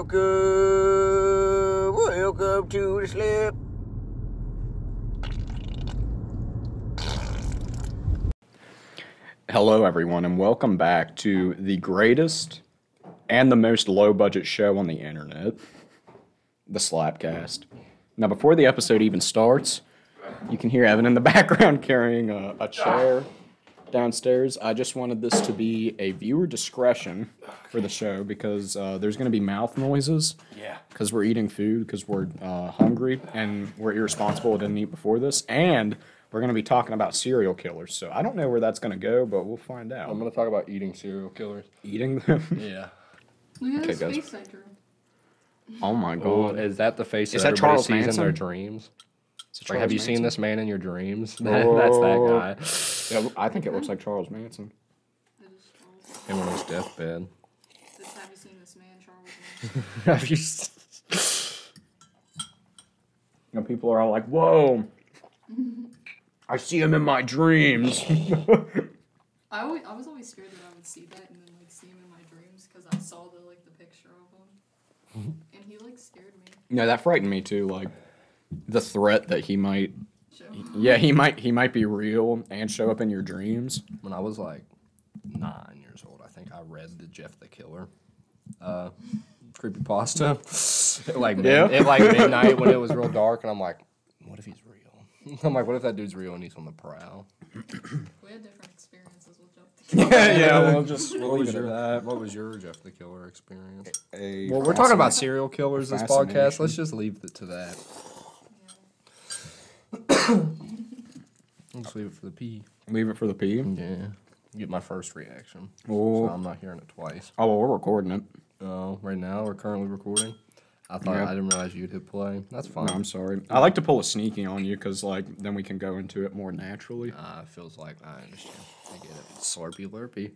Welcome, welcome to the slip. Hello, everyone, and welcome back to the greatest and the most low budget show on the internet, the Slapcast. Now, before the episode even starts, you can hear Evan in the background carrying a, a chair downstairs. I just wanted this to be a viewer discretion for the show because uh, there's going to be mouth noises. Yeah. Because we're eating food, because we're uh, hungry, and we're irresponsible, didn't eat before this, and we're going to be talking about serial killers. So I don't know where that's going to go, but we'll find out. I'm gonna talk about eating serial killers. Eating them? Yeah. Look at Okay, this guys. face I drew. oh my Well, god. is that the face Is that, that everybody Charles sees in their dreams? Is it Like, have Charles you seen this man in your dreams? That's that guy. Yeah, I think it looks like Charles Manson. It is Charles. Him on his deathbed. This, have you seen this man, Charles? Manson? have you? s- You know, people are all like, "Whoa, I see him in my dreams." I always, I was always scared that I would see that and then like see him in my dreams because I saw the like the picture of him, and he like scared me. no, that frightened me too. Like the threat that he might, So, yeah, he might, he might be real and show up in your dreams. When I was like nine years old, I think I read the Jeff the Killer uh, creepypasta. like mid- Yeah? at like midnight when it was real dark, and I'm like, what if he's real? I'm like, what if that dude's real and he's on the prowl? we had different experiences with Jeff. yeah, yeah. We'll just What we'll was leave it your at that. What was your Jeff the Killer experience? A Well, we're talking about serial killers this podcast. Fascination. Let's just leave it to that. Let's leave it for the P. Leave it for the P. Yeah. Get my first reaction. Oh. So I'm not hearing it twice. Oh, well, we're recording it. Oh, right now we're currently recording. I thought Yeah. I didn't realize you'd hit play. That's fine. No, I'm sorry. I like to pull a sneaky on you because, like, then we can go into it more naturally. Uh, it feels like I understand. I get it. Slurpy lurpy.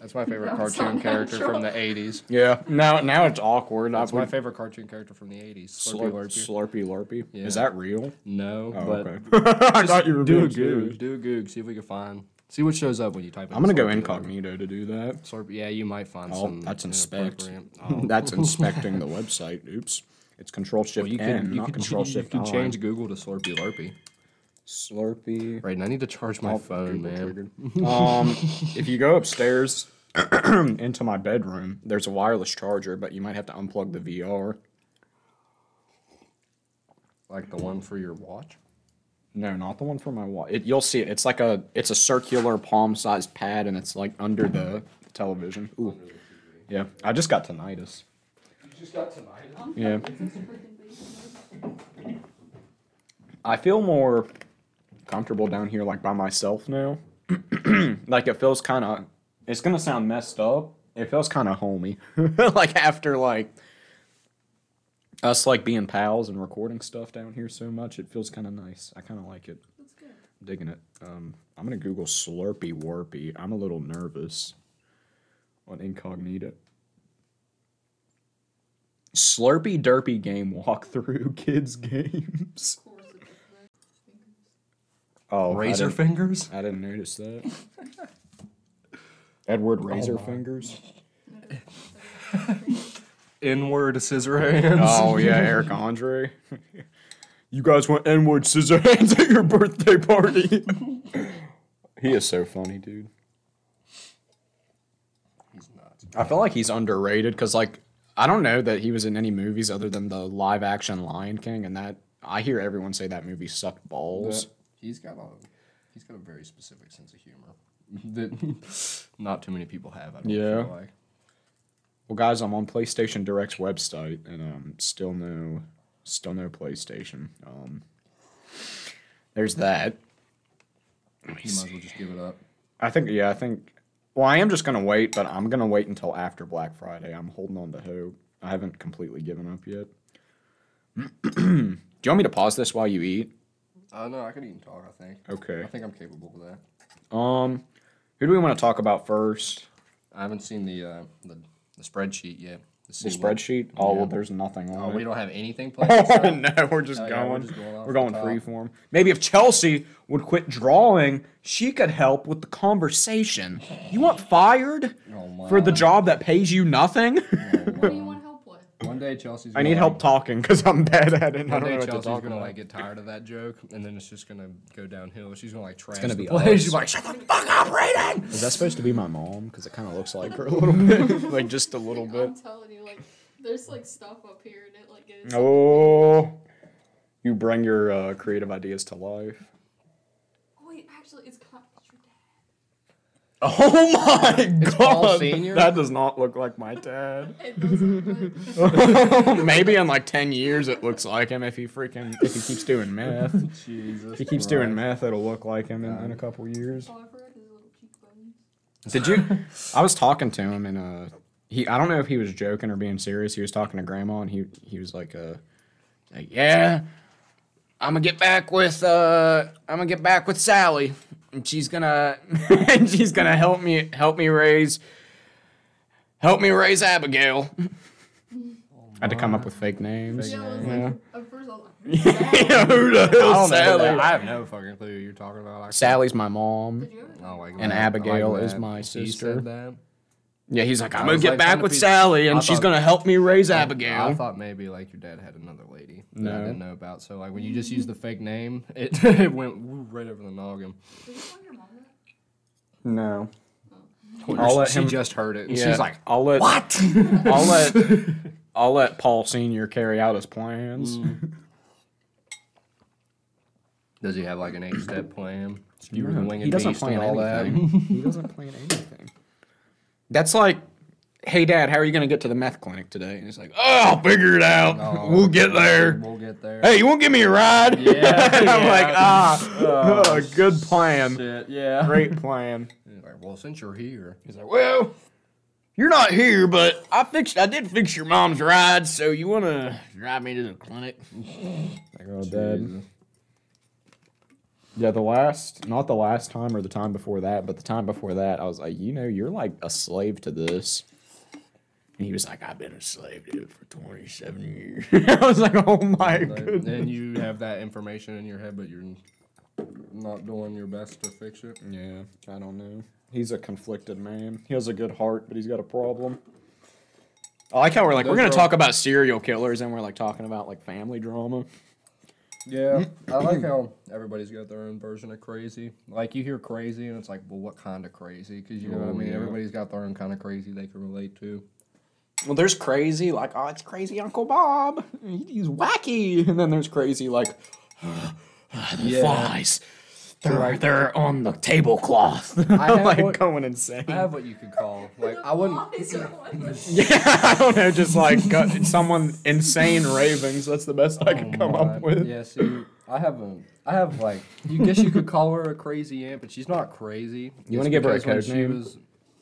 That's my favorite That was cartoon so character from the 80s. Yeah. Now, now it's awkward. That's I my favorite cartoon character from the 80s. Slurp, Slurpy lurpy. slurpy lurpy. Yeah. Is that real? No, Oh, but okay. I thought you were do a being serious. goog. Do a goog. See if we can find. See what shows up when you type in. I'm gonna go Slurpy Lurpy. incognito to do that. Slurpee. Yeah, you might find Oh, some. that's inspect. Oh. That's inspecting the website. Oops. It's Control Shift Well, you N, can you not can, Control you can change Google to Slurpy Lurpy. Slurpee. Right, and I need to charge my Oh, phone, Google man. triggered. um, if you go upstairs into my bedroom, there's a wireless charger, but you might have to unplug the VR. Like the one for your watch. No, not the one for my watch. It, you'll see it. It's like a it's a circular palm-sized pad, and it's like under the television. Ooh. Yeah, I just got tinnitus. You just got tonight. Yeah. I feel more comfortable down here, like by myself now. like it feels kind of. It's gonna sound messed up. It feels kind of homey. like after like us like being pals and recording stuff down here so much, it feels kind of nice. I kind of like it. That's good. Digging it. Um, I'm gonna Google Slurpy Warpy. I'm a little nervous on incognito. Slurpy Derpy game walkthrough kids games. Of course, it's like fingers. Oh, Razor I fingers. I didn't notice that. Edward Razor oh my. Fingers. Inward scissor oh, hands. Oh yeah, Eric Andre. you guys want N-word scissor hands at your birthday party? he is so funny, dude. He's nuts. I feel like he's underrated because, like, I don't know that he was in any movies other than the live action Lion King, and that I hear everyone say that movie sucked balls. He's got a he's got a very specific sense of humor that not too many people have. I don't Yeah. feel like. Well, guys, I'm on PlayStation Direct's website, and um, still no, still no PlayStation. Um, there's that. You might as well just give it up. I think, yeah, I think. Well, I am just gonna wait, but I'm gonna wait until after Black Friday. I'm holding on to hope. I haven't completely given up yet. Do you want me to pause this while you eat? Uh, no, I could even talk. I think. Okay. I think I'm capable of that. Um, who do we want to talk about first? I haven't seen the uh, the, the spreadsheet yet. The what- spreadsheet. Oh Yeah. well, there's nothing on it. Oh, on we don't have anything planned. Oh no, we're just Oh, yeah, we're going. just going we're going top. freeform. Maybe if Chelsea would quit drawing, she could help with the conversation. You want fired Oh, my. for the job that pays you nothing? One day Chelsea's. I gonna, need help like- talking because I'm bad at it. and I One don't day know what to Chelsea's gonna about. like get tired of that joke, and then it's just gonna go downhill. She's gonna like trash It's gonna be place. She's like, shut the fuck up, Raiden. Is that supposed to be my mom? Because it kind of looks like her a little bit, like just a little bit. I'm telling you, like, there's like stuff up here and it like it's. Oh, you bring your uh, creative ideas to life. Oh, wait, actually, it's kind it's your dad. Oh my It's Paul god, Senior? that does not look like my dad. It doesn't. But Maybe in like ten years it looks like him if he freaking if he keeps doing meth. Jesus. If he keeps doing meth, it'll look like him in, in a couple years. I forgot his little cheekbones. Did you? I was talking to him and uh, he I don't know if he was joking or being serious. He was talking to grandma and he he was like uh, like yeah, I'm gonna get back with uh, I'm gonna get back with Sally and she's gonna and she's gonna help me help me raise help me raise Abigail. I had to come up with fake names. Yeah, I Yeah. like, first like, Yeah, who the I hell don't know. Sally? I have no fucking clue who you're talking about. Like, Sally's my mom. Did you ever? Oh, like And that. Abigail Like is my sister. Yeah, he's like, I'm gonna get like, back with Sally, and I she's thought- gonna help me raise Abigail. I thought maybe like your dad had another lady that I No. didn't know about. So like when you just use the fake name, it, it went right over the noggin. Did you call your mom that? no. Wonder I'll let she him- just heard it. And Yeah, She's like, I'll let what? I'll let I'll let Paul Senior carry out his plans. Mm. Does he have like an eight step plan? Skewer the winged he doesn't beast plan and all that. anything. he doesn't plan anything. That's like, hey, Dad, how are you gonna get to the meth clinic today? And he's like, oh, I'll figure it out. Oh, we'll get there. We'll get there. Hey, you won't give me a ride? Yeah, I'm like, ah, Oh, oh, good plan. Shit, yeah. Great plan. Like, well, since you're here, He's like, well, you're not here, but I fixed. I did fix your mom's ride, so you wanna drive me to the clinic? Like, oh, Dad. Yeah, the last, not the last time or the time before that, but the time before that, I was like, you know, you're like a slave to this. And he was like, I've been a slave to it for 27 years. I was like, oh my Like, goodness. then you have that information in your head, but you're not doing your best to fix it. Yeah, I don't know. He's a conflicted man. He has a good heart, but he's got a problem. I like how we're like, we're going to talk about serial killers and we're like talking about like family drama. Yeah, I like how everybody's got their own version of crazy. Like you hear crazy, and it's like, well, what kind of crazy? Because you know what I Oh, mean. yeah. Everybody's got their own kind of crazy they can relate to. Well, there's crazy, like, oh, it's crazy Uncle Bob. He's wacky. And then there's crazy, like, the Yeah. flies. They're, they're on the tablecloth. have like, what- going insane. I have what you could call like The I wouldn't. flies are on the- yeah, I don't know, just like got someone insane ravings. That's the best I oh could come Oh up with. Yeah, see, I have a, I have like, you guess you could call her a crazy aunt, but she's not crazy. You wanna give her a code name? Was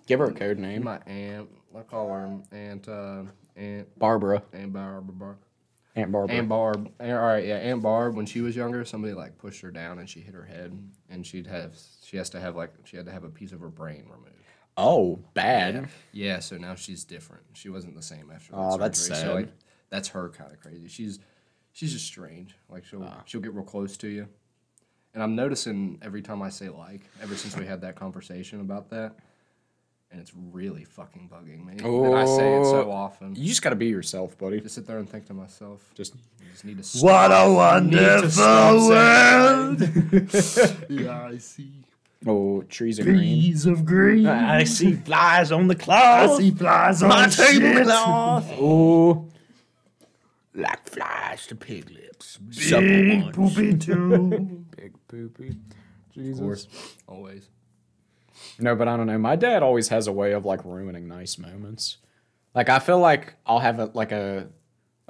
Give her a code name. my aunt. I call her Aunt uh, Aunt Barbara. Aunt Barb. Aunt Barbara. Aunt Barb. Aunt- All right, yeah, Aunt Barb. When she was younger, somebody like pushed her down and she hit her head, and she'd have she has to have like she had to have a piece of her brain removed. oh, bad. Yeah, so now she's different. She wasn't the same after. that Aw, that's sad. So like, that's her kind of crazy. She's she's just strange. Like she'll Ah. she'll get real close to you, and I'm noticing every time I say like, ever since we had that conversation about that, and it's really fucking bugging me. And I say it so Oh. often. You just gotta be yourself, buddy. Just sit there and think to myself. Just I just need to. What stop. a I need to wonderful world. yeah, I see. oh, trees are green. Trees of green. I see flies on the cloth. I see flies on my the shit. tablecloth. Oh, Like flies to pig lips. Big poopy too. big poopy. Jesus. of course, always. No, but I don't know. My dad always has a way of like ruining nice moments. Like I feel like I'll have a like a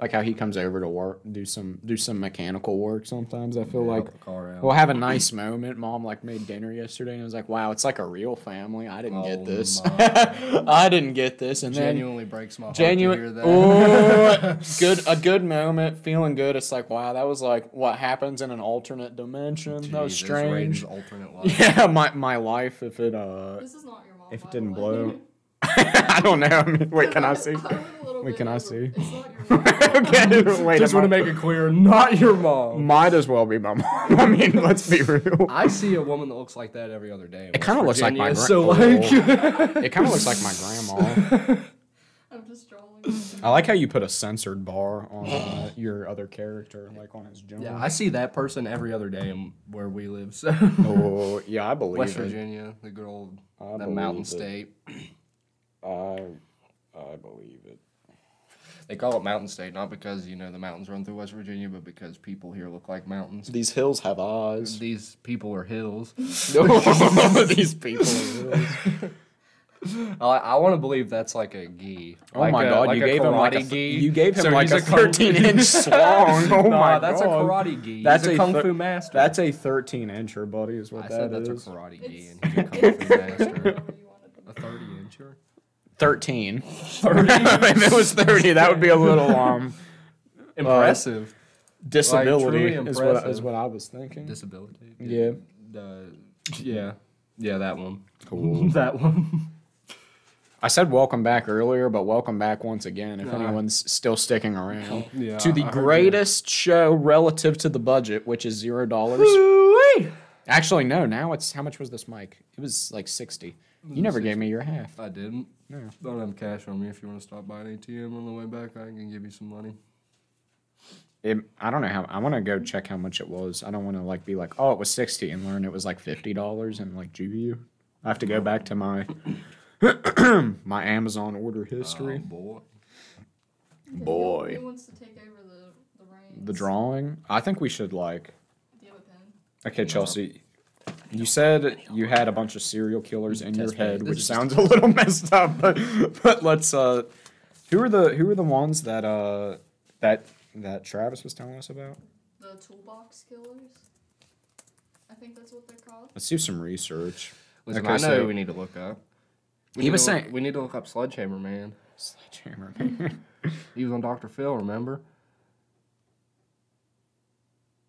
like how he comes over to work, do some do some mechanical work sometimes. I feel like Help the car out. we'll have a nice moment. Mom like made dinner yesterday and I was like, Wow, it's like a real family. I didn't Oh get this. I didn't get this. And then genuinely breaks my heart genuine to hear that. oh, good a good moment feeling good it's like wow that was like what happens in an alternate dimension that was strange alternate life. yeah my, my life if it uh This is not your mom. if it didn't way. blow i don't know I mean, wait can i see I went a little little Wait, can I see? It's not your okay, wait. Just am want to make it clear, not your mom. Might as well be my mom. I mean, let's be real. I see a woman that looks like that every other day. It kind of looks like my gra- So Oh. like, It kind of looks like my grandma. I'm just drawing. I like how you put a censored bar on uh, your other character, like on his jaw. yeah, I see that person every other day in where we live. So Oh, yeah, I believe West it. Virginia, the good old I that mountain it. state. I, I believe it. They call it mountain state not because you know the mountains run through West Virginia, but because people here look like mountains. These hills have eyes. These people are hills. These people. Are hills. I, I want to believe that's like a gi. Oh like my a, god, like you a gave him like a karate th- gi. you gave him like a 13 inch swan. Oh Nah, my that's god. a karate gi. That's He's a, kung fu master. That's a 13 incher, buddy, is what I that said that's a karate gi, and he's a kung fu master. Whatever you wanted to A thirty incher. 13. if it was 30, that would be a little um Impressive. disability truly is what, is impressive. what I was thinking. Disability. Yeah. Uh, yeah. Yeah, that one. Cool. that one. I said welcome back earlier, but welcome back once again if Nah. anyone's still sticking around Yeah, to the I heard greatest show relative to the budget, which is zero dollars. Actually, no. Now it's how much was this mic? It was like sixty. You never gave me your half. I didn't. No. Don't have cash on me. If you want to stop by an ATM on the way back, I can give you some money. It, I don't know how. I want to go check how much it was. I don't want to like be like, oh, it was sixty, and learn it was like fifty dollars and like Jew you. I have to go back to my my Amazon order history. Oh, boy. Boy. Who, who wants to take over the the reins? The drawing. I think we should like. Do you have a pen? Okay, Chelsea. You said you had a bunch of serial killers in your head, which sounds a little messed up, but but let's uh who are the who are the ones that uh that that Travis was telling us about? The toolbox killers. I think that's what they're called. Let's do some research. Listen, Okay, I know so- who we need to look up. We He need was to look- saying- we need to look up Sledgehammer Man. Sledgehammer. man. He was on Dr. Phil, remember?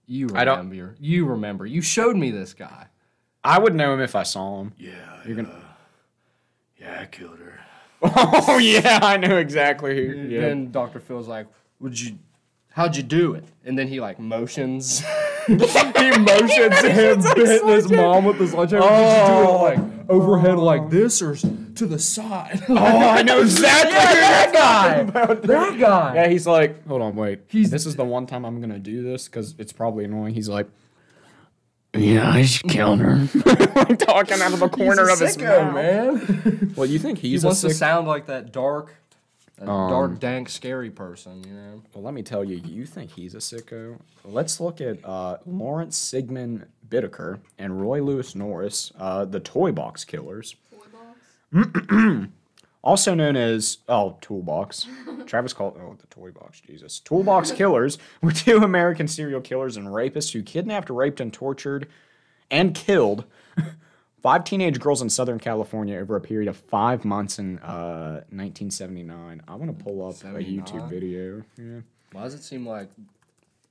You I don't- remember. You remember. You showed me this guy. I would know him if I saw him. Yeah, You're gonna- uh, yeah, I killed her. Oh yeah, I know exactly who. Yeah. Then Dr. Phil's like, "Would you? How'd you do it?" And then he like motions. he motions him hitting his mom with the sledgehammer. Did you do it like overhead like this or to the side? oh, I know exactly that guy. about that guy. Yeah, he's like, hold on, wait. He's- this is the one time I'm gonna do this because it's probably annoying. He's like, Yeah, I just killed her. like talking out of the corner He's of a his mouth. man. Well, you think he's he wants a to sound like that dark, that Um, dark, dank, scary person. You know. well, let me tell you, you think he's a sicko. Let's look at uh, Lawrence Sigmund Bittaker and Roy Lewis Norris, uh, the Toy Box Killers, Toy box. also known as oh Toolbox. Travis called oh the Toy Box. Jesus, Toolbox Killers were two American serial killers and rapists who kidnapped, raped, and tortured, and killed. Five teenage girls in Southern California over a period of five months in uh, 1979. I want to pull up a YouTube video. Yeah. Why does it seem like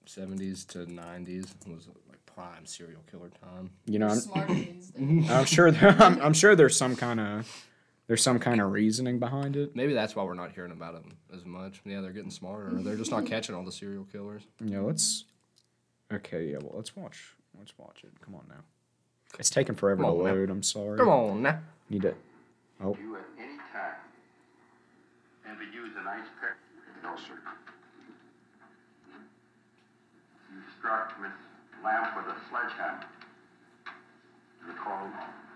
70s to 90s was like prime serial killer time? You know, I'm, Smarter these days. I'm sure there, I'm, I'm sure there's some kind of there's some kind of reasoning behind it. Maybe that's why we're not hearing about them as much. Yeah, they're getting smarter. They're just not mm-hmm. catching all the serial killers. Yeah, let's. Okay, yeah, well, let's watch. Let's watch it. Come on now. It's taking forever to on now. load. I'm sorry. Come on now. Need to. Oh, you at any time ever use an ice pick? No, sir. You struck Miss Lamb with a sledgehammer. Recall the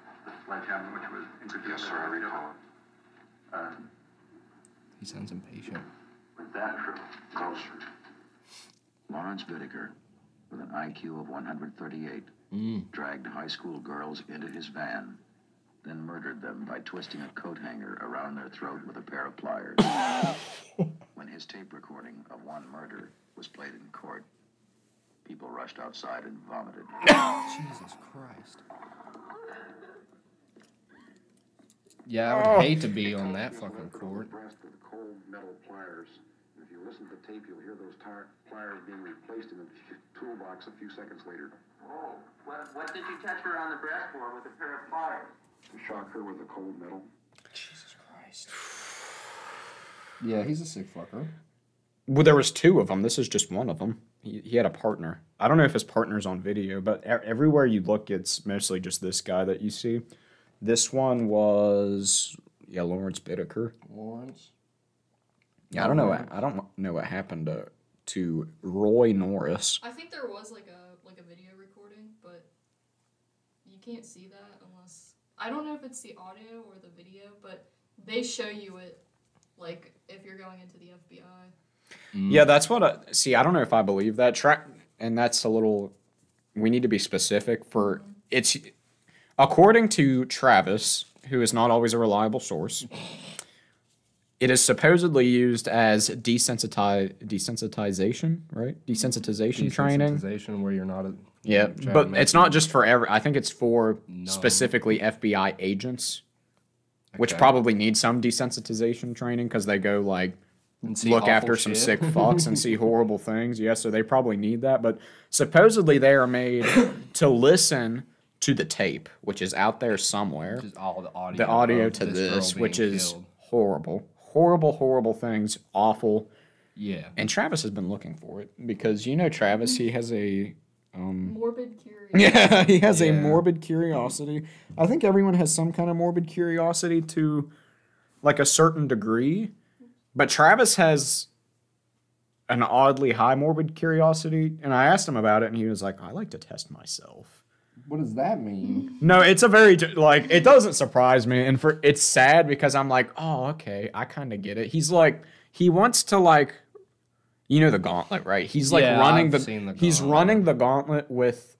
sledgehammer which was introduced? Yes, sir, I recall. Uh, He sounds impatient. was that true? No, sir. Lawrence Bittaker, with an IQ of 138, dragged high school girls into his van, then murdered them by twisting a coat hanger around their throat with a pair of pliers. when his tape recording of one murder was played in court, people rushed outside and vomited. Jesus Christ. Yeah, I would oh. hate to be on that fucking court. Breast cold metal pliers. If you listen to the tape, you'll hear those tar- pliers being replaced in the toolbox a few seconds later. Oh, what, what did you touch her on the breast for with a pair of pliers? To shock her with the cold metal. Jesus Christ. Yeah, he's a sick fucker. Well, there was two of them. This is just one of them. He, he had a partner. I don't know if his partner's on video, but everywhere you look, it's mostly just this guy that you see. This one was yeah, Lawrence Bittaker. Lawrence. Yeah, I don't know. What, I don't know what happened to to Roy Norris. I think there was like a like a video recording, but you can't see that unless I don't know if it's the audio or the video, but they show you it like if you're going into the FBI. Yeah, that's what I see. I don't know if I believe that track, and that's a little. We need to be specific for mm-hmm. it's. According to Travis, who is not always a reliable source, it is supposedly used as desensitize desensitization, right? Desensitization training. Desensitization where you're not a Yeah, but it's not just for every. I think it's for specifically FBI agents, which probably need some desensitization training because they go like look after some shit. sick fucks and see horrible things. Yeah, so they probably need that. But supposedly they are made to listen to the tape, which is out there somewhere. Just all the audio. The audio to girl this, which is killed. horrible, horrible, horrible things, awful. yeah. And Travis has been looking for it because you know Travis, he has a um, Morbid curiosity. yeah, he has a morbid curiosity. I think everyone has some kind of morbid curiosity to like a certain degree. But Travis has an oddly high morbid curiosity. And I asked him about it and he was like, I like to test myself. What does that mean? No, it's a very like it doesn't surprise me, and for it's sad because I'm like, oh, okay, I kind of get it. He's like, he wants to like, you know, the gauntlet, right? He's like Yeah, running I've the, seen the he's Gauntlet. running the gauntlet with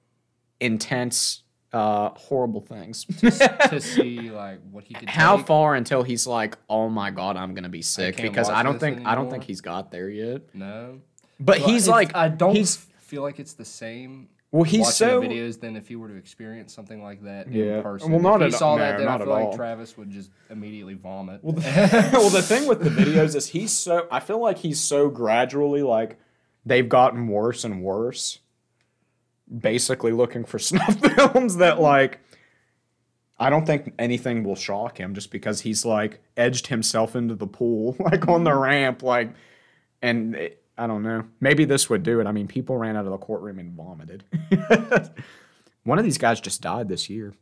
intense, uh, horrible things. to see like what he could. How take. far until he's like, oh my god, I'm gonna be sick can't because I don't this think I don't think he's got there yet. No. But Well, he's like, I don't he's feel like it's the same. Well, he's so videos than if he were to experience something like that Yeah. in person. Well, not if he at- saw no, that, then I feel all. like Travis would just immediately vomit. Well, the, well, the thing with the videos is he's so. I feel like he's so gradually like they've gotten worse and worse. Basically, looking for snuff films that like. I don't think anything will shock him just because he's like edged himself into the pool, like on the mm-hmm. ramp, like, and it, I don't know. Maybe this would do it. I mean, people ran out of the courtroom and vomited. One of these guys just died this year.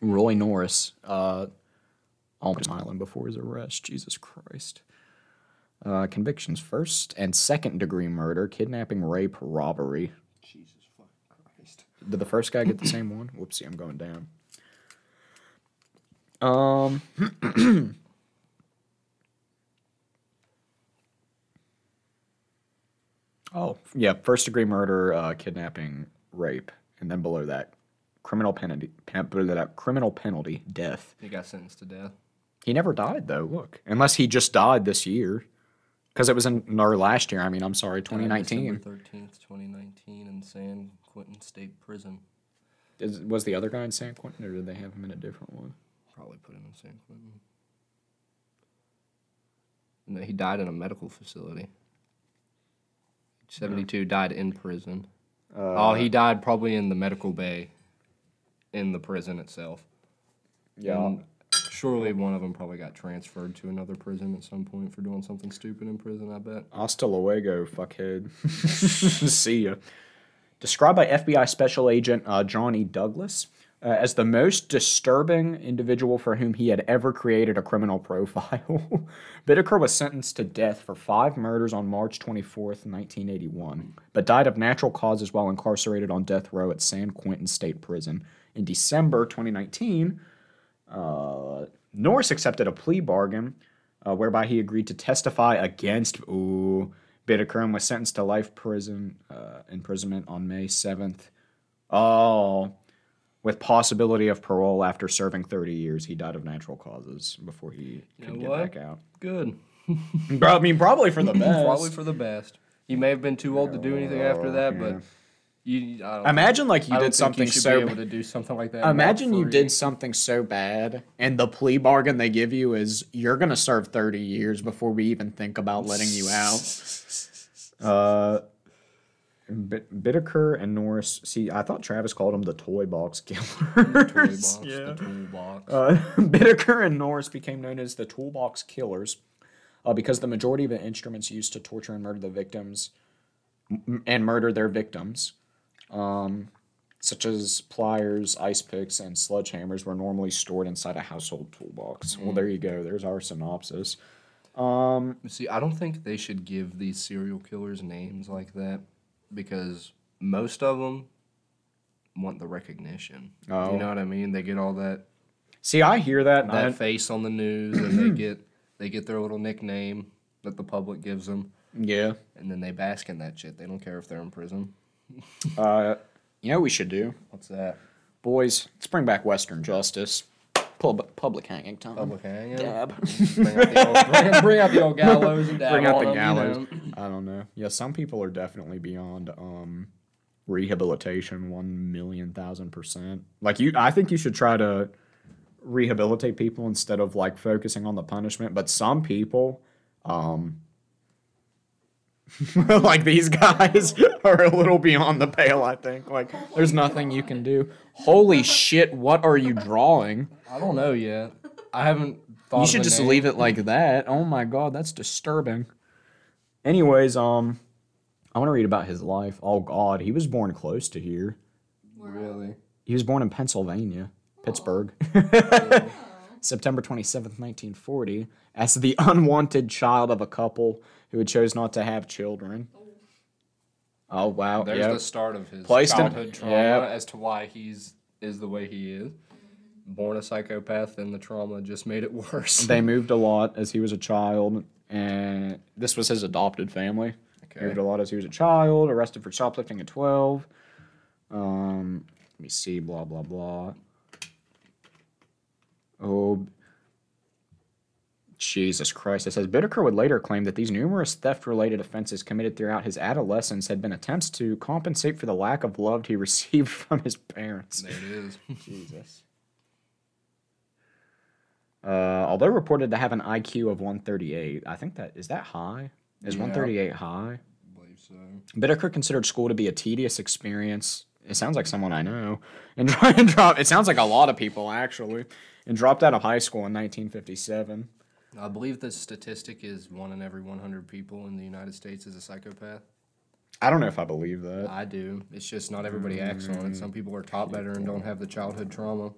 Roy Norris, uh, on Island before his arrest. Jesus Christ. Uh, convictions first and second degree murder, kidnapping, rape, robbery. Jesus fucking Christ. Did the first guy get the same one? Whoopsie, I'm going down. Um. oh, yeah. First degree murder, uh, kidnapping, rape. And then below that, criminal penalty, pen, below that, criminal penalty, death. He got sentenced to death. He never died though. Look, unless he just died this year, because it was in or last year. I mean, I'm sorry, 2019. thirteenth, twenty nineteen, in San Quentin State Prison. Is, was the other guy in San Quentin, or did they have him in a different one? Probably put him in San Quentin. No, he died in a medical facility. Seventy-two died in prison. oh, he died probably in the medical bay, in the prison itself. Yeah. And surely one of them probably got transferred to another prison at some point for doing something stupid in prison. I bet. Hasta luego, fuckhead. See ya. Described by FBI Special Agent uh, John E. Douglas uh, as the most disturbing individual for whom he had ever created a criminal profile. Bittaker was sentenced to death for five murders on March 24th, 1981, but died of natural causes while incarcerated on death row at San Quentin State Prison. In December 2019, uh, Norris accepted a plea bargain uh, whereby he agreed to testify against ooh, Bittaker and was sentenced to life prison uh, imprisonment on May 7th. Oh, with possibility of parole after serving 30 years. He died of natural causes before he could get what? back out. Good. I mean, probably for the best. Probably for the best. He may have been too old to do anything after that, but you. I don't Imagine like you did something you so be able to do something like that. Imagine you did something so bad, and the plea bargain they give you is you're gonna serve thirty years before we even think about letting you out. Uh, Bittaker and Norris. See, I thought Travis called them the toy box killers. toolbox, yeah. the toolbox. Uh, Bittaker and Norris became known as the Toolbox Killers. uh, because the majority of the instruments used to torture and murder the victims m- and murder their victims, um, such as pliers, ice picks, and sledgehammers, were normally stored inside a household toolbox. Well, there you go. There's our synopsis. Um, See, I don't think they should give these serial killers names like that because most of them want the recognition. Oh. You know what I mean? They get all that see, I hear that. that I, face on the news, and they get they get their little nickname that the public gives them, yeah. and then they bask in that shit. They don't care if they're in prison. Uh, you know what we should do? What's that? Boys, let's bring back Western justice. Pub- public hanging time. Public hanging. Dab. Bring out the old, bring, bring out the old gallows and dab bring out the you gallows. know. I don't know. Yeah, some people are definitely beyond um, rehabilitation. One million thousand percent. Like you, I think you should try to rehabilitate people instead of like focusing on the punishment. But some people, um, like these guys, are a little beyond the pale. I think. Like, there's nothing you can do. Holy shit! What are you drawing? I don't know yet. I haven't thought. You should just name. leave it like that. Oh my god, that's disturbing. Anyways, um, I want to read about his life. Oh god, he was born close to here. Really? He was born in Pennsylvania, Pittsburgh, September 27th, 1940, as the unwanted child of a couple who had chose not to have children. Oh wow, There's yeah. the start of his Placed in- childhood trauma yeah. as to why he's is the way he is. Born a psychopath, and the trauma just made it worse. They moved a lot as he was a child, and this was his adopted family. Okay. A lot as he was a child. Arrested for shoplifting at twelve. Um, let me see. Blah blah blah. Oh, Jesus Christ! It says Bittaker would later claim that these numerous theft-related offenses committed throughout his adolescence had been attempts to compensate for the lack of love he received from his parents. there it is. Jesus. Uh, although reported to have an IQ of 138, I think that is that high. Is Yeah. 138 high? I believe so. Bittaker considered school to be a tedious experience. It sounds like someone I know, and, dro- and drop. It sounds like a lot of people actually, and dropped out of high school in 1957. I believe the statistic is one in every 100 people in the United States is a psychopath. I don't know if I believe that. I do. It's just not everybody acts on it. Some people are taught better and don't have the childhood trauma.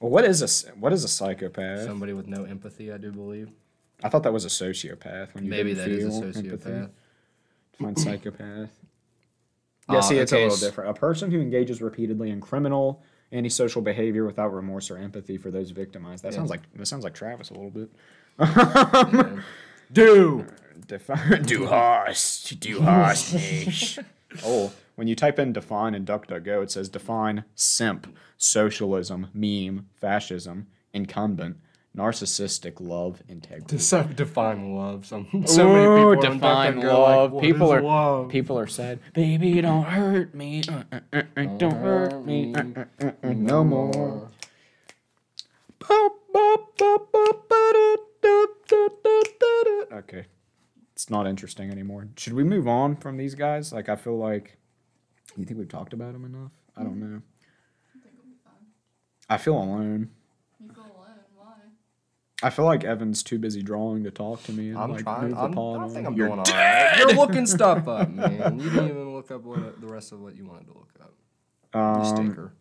Well, What is a what is a psychopath? Somebody with no empathy, I do believe. I thought that was a sociopath. When you Maybe that is a empathy. sociopath. Define psychopath. Yeah, Ah, see, it's a little different. A person who engages repeatedly in criminal, antisocial behavior without remorse or empathy for those victimized. That sounds like that sounds like Travis a little bit. Do. Define, do harsh, do harsh. oh, when you type in define in DuckDuckGo, it says define simp, socialism, meme, fascism, incumbent, narcissistic love, integrity. So define love. So many people Ooh, are on define DuckDuckGo like, people are love?" people are sad. Baby, don't hurt me. Uh, uh, uh, uh, don't hurt me. Uh, uh, no more. Okay, it's not interesting anymore. Should we move on from these guys? Like, I feel like. You think we've talked about him enough? I don't know. I think it'll be fine. I feel alone. You feel alone. Why? I feel like Evan's too busy drawing to talk to me. And, I'm like, trying. move the I'm, pod I on. think I'm You're doing all right. You're looking stuff up, man. You didn't even look up what the rest of what you wanted to look up. You Um, stinker.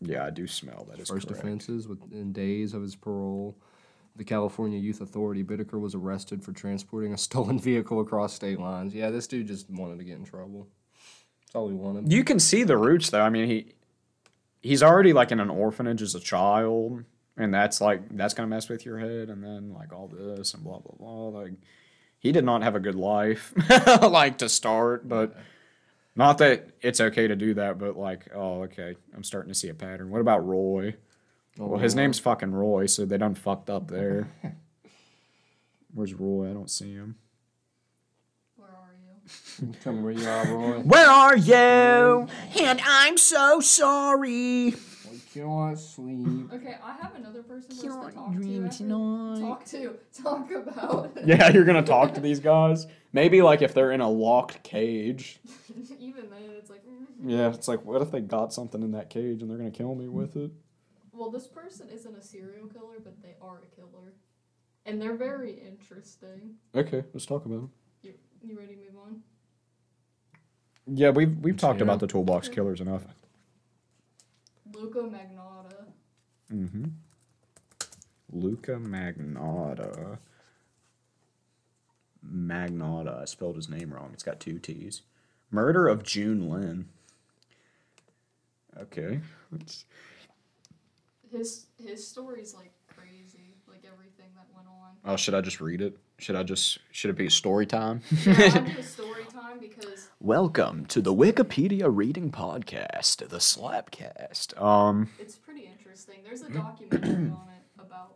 yeah, I do smell that. Is First correct. offenses within days of his parole. The California Youth Authority, Bittaker was arrested for transporting a stolen vehicle across state lines. Yeah, this dude just wanted to get in trouble. That's all he wanted. You can see the roots though. I mean, he he's already like in an orphanage as a child, and that's like that's gonna mess with your head, and then like all this and blah blah blah. Like he did not have a good life, like to start, but not that it's okay to do that, but like oh okay, I'm starting to see a pattern. What about Roy? Oh, well, his name's fucking Roy, so they done fucked up there. Where's Roy? I don't see him. Where are you? Tell me where you are, Roy. Where are you? And I'm so sorry. We can't sleep. Okay, I have another person for us to talk to. dream after- tonight. Talk to. Talk about. Yeah, you're gonna talk to these guys. Maybe like if they're in a locked cage. Even then, it's like. mm. Yeah, it's like, what if they got something in that cage and they're gonna kill me with it? Well, this person isn't a serial killer, but they are a killer. and they're very interesting. Okay, let's talk about them. You, you ready to move on? Yeah, we've we've talked Yeah. about the toolbox killers enough. Luca Magnotta. Mm-hmm. Luca Magnotta. Magnotta. I spelled his name wrong. It's got two T's. Murder of June Lin. Okay. Let's- His his story's like crazy, like everything that went on. Oh, should I just read it? Should I just should it be story time? Yeah, do a story time because Welcome to the Wikipedia reading podcast, the Slapcast. Um it's pretty interesting. There's a documentary on it about.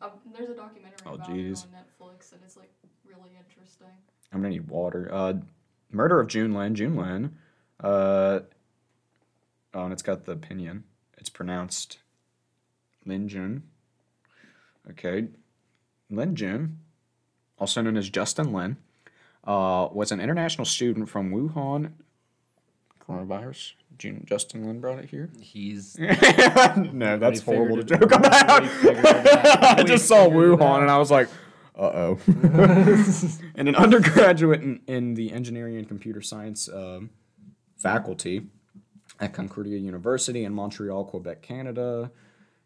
Uh, there's a documentary Oh, about jeez. it on Netflix, and it's like really interesting. I'm gonna need water. Uh, Murder of June Lin. June Lin. Uh, oh, and it's got the opinion. It's pronounced Lin Jun. Okay, Lin Jun, also known as Justin Lin, uh, was an international student from Wuhan. Coronavirus. June Justin Lin brought it here. He's no, that's horrible to joke about. figured it out- I just saw Wuhan and I was like, uh oh. and an undergraduate in, in the engineering and computer science um, faculty at Concordia University in Montreal, Quebec, Canada.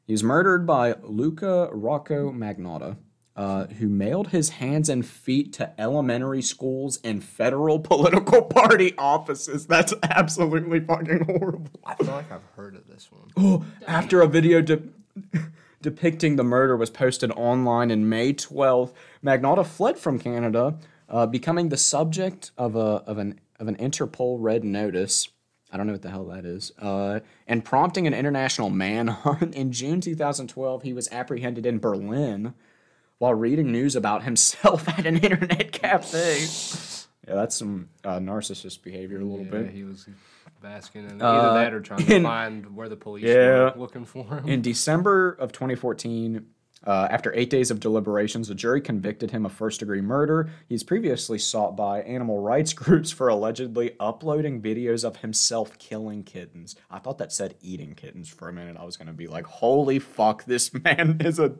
He was murdered by Luca Rocco Magnotta, uh, who mailed his hands and feet to elementary schools and federal political party offices. That's absolutely fucking horrible. I feel like I've heard of this one. Oh, after a video de- depicting the murder was posted online in May 12th, Magnotta fled from Canada, uh, becoming the subject of a of an of an Interpol red notice. I don't know what the hell that is. Uh, and prompting an international manhunt in June 2012, he was apprehended in Berlin while reading news about himself at an internet cafe. Yeah, that's some uh, narcissist behavior a little bit. Yeah, bit. he was basking in Uh, either that or trying to in- find where the police Yeah. were looking for him. In December of 2014, uh, after eight days of deliberations, a jury convicted him of first degree murder. He's previously sought by animal rights groups for allegedly uploading videos of himself killing kittens. I thought that said eating kittens for a minute. I was gonna be like, "Holy fuck, this man is a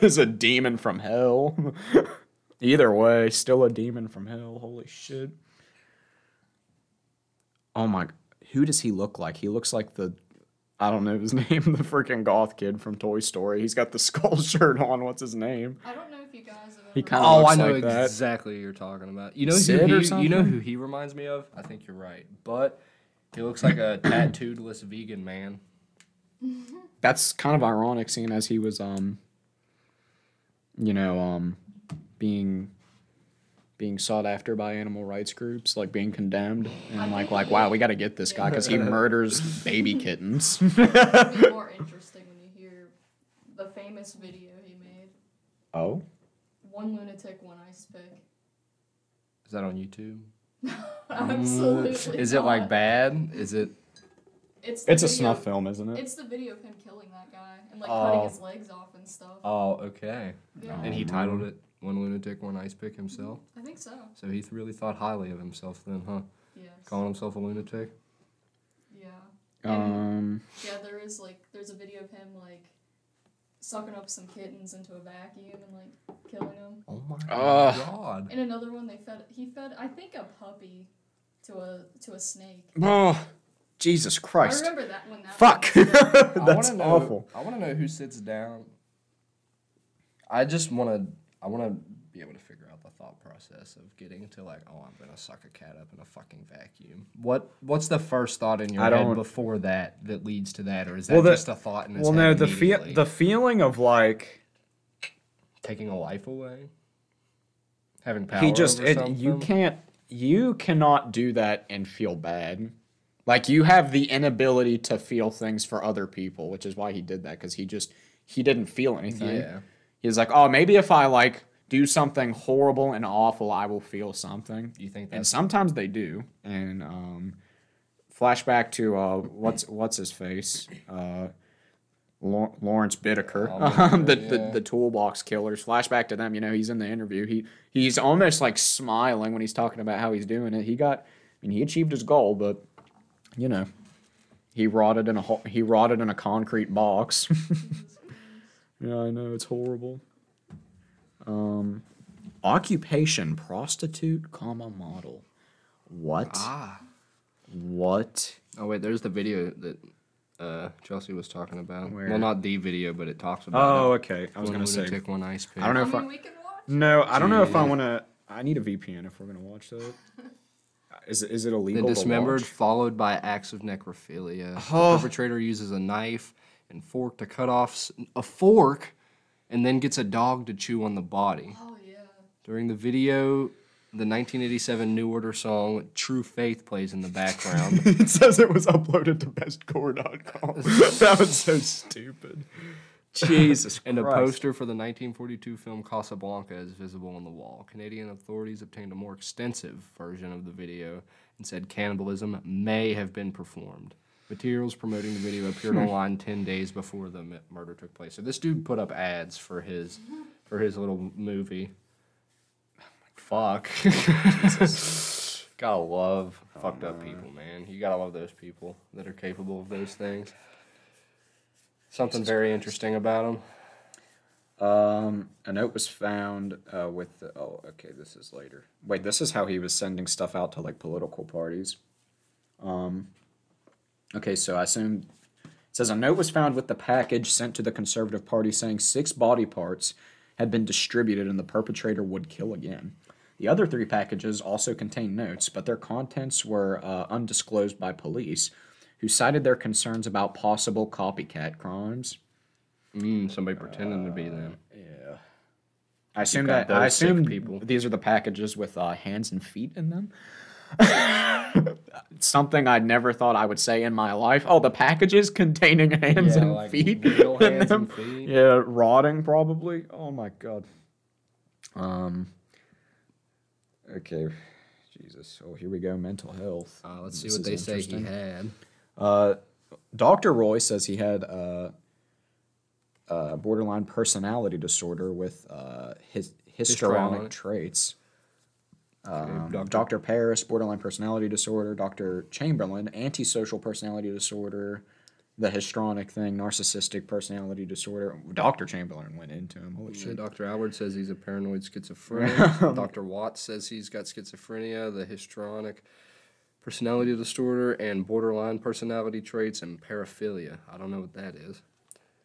is a demon from hell." Either way, still a demon from hell. Holy shit. Oh my, who does he look like? He looks like the I don't know his name, the freaking goth kid from Toy Story. He's got the skull shirt on. What's his name? I don't know if you guys have ever. He kinda Oh, looks I know like exactly who you're talking about. You know Sid who or he, you know something? who he reminds me of? I think you're right, but he looks like a tattooedless vegan man. That's kind of ironic, seeing as he was, um, you know, um, being being sought after by animal rights groups, like being condemned, and I like, like, wow, we got to get this guy because he murders baby kittens. It'd be more interesting when you hear the famous video he made. oh, One lunatic, one ice pick. Is that on YouTube? Absolutely. Is it like bad? Is it? It's the it's a video- snuff film, isn't it? It's the video of him killing that guy and like Oh. cutting his legs off and stuff. Oh, okay. yeah, And he titled it "One Lunatic, One Ice Pick" himself. I think so. So he really thought highly of himself then, huh? Yes. Calling himself a lunatic. Yeah. Um, Yeah, there is like there's a video of him like sucking up some kittens into a vacuum and like killing them. Oh my Ugh. god. And another one they fed he fed I think a puppy to a to a snake. oh, Jesus Christ. I remember that when that Fuck, one was. I that's wanna know, awful. I want to know who sits down. I just want to. I want to be able to figure out the thought process of getting to like, oh, I'm gonna suck a cat up in a fucking vacuum. What What's the first thought in your I head don't- before that that leads to that, or is that Well, the- just a thought in his Well, head no, the feel immediately? the feeling of like taking a life away, having power. he just over it, you something? can't you cannot do that and feel bad like you have the inability to feel things for other people which is why he did that because he just he didn't feel anything Yeah. he was like oh maybe if i like do something horrible and awful i will feel something You think and sometimes they do and um flashback to uh what's what's his face uh Lawrence Bittaker, Oh, um, the, the the toolbox killers. Flashback to them, you know, he's in the interview. He he's almost like smiling when he's talking about how he's doing it. He got, I mean, he achieved his goal, but you know, he rotted in a ho- he rotted in a concrete box. yeah, I know it's horrible. Um, occupation prostitute, comma model. What? Ah. What? Oh wait, there's the video that uh, Chelsea was talking about. Where? Well, not the video, but it talks about. Oh, it. okay. I was gonna say. lunatic, one ice pick. I don't know I if mean, I. we can watch. No, I don't know if I want to. I need a VPN if we're gonna watch that. Is it, is it The illegal? to dismembered, watch? followed by acts of necrophilia. Oh. The perpetrator uses a knife and fork to cut off a fork, and then gets a dog to chew on the body. Oh yeah. During the video, the 1987 New Order song "True Faith" plays in the background. it says it was uploaded to bestgore.com. that was so stupid. Jesus And a poster for the 1942 film Casablanca is visible on the wall. Canadian authorities obtained a more extensive version of the video and said cannibalism may have been performed. Materials promoting the video appeared online 10 days before the mi- murder took place. So this dude put up ads for his for his little movie. Fuck. gotta love fucked up people, man. You gotta love those people that are capable of those things. Something very interesting about them. Um, a note was found uh, with the. Oh, okay, this is later. Wait, this is how he was sending stuff out to like political parties. Um, okay, so I assume it says a note was found with the package sent to the Conservative Party saying six body parts had been distributed and the perpetrator would kill again. The other three packages also contained notes, but their contents were uh, undisclosed by police, who cited their concerns about possible copycat crimes. Mm, somebody pretending to be Uh, them. Yeah. I assume that I assume people. these are the packages with uh, hands and feet in them. Something I never thought I would say in my life. Oh, the packages containing hands Yeah, and like feet. real hands them. and feet. Yeah, rotting probably. Oh my god. Um. Okay. Jesus. Oh, here we go. Mental health. Uh, let's see what they say he had. Uh, Dr. Roy says he had uh, uh, borderline personality disorder with uh, his histrionic Histrionic. traits. Um, Dr. Dr. Paris, borderline personality disorder. Dr. Chamberlain, antisocial personality disorder. The histrionic thing, narcissistic personality disorder. Dr. Chamberlain went into him. Holy Yeah, shit. Dr. Howard says he's a paranoid schizophrenic. Dr. Watts says he's got schizophrenia, the histrionic personality disorder, and borderline personality traits and paraphilia. I don't know what that is.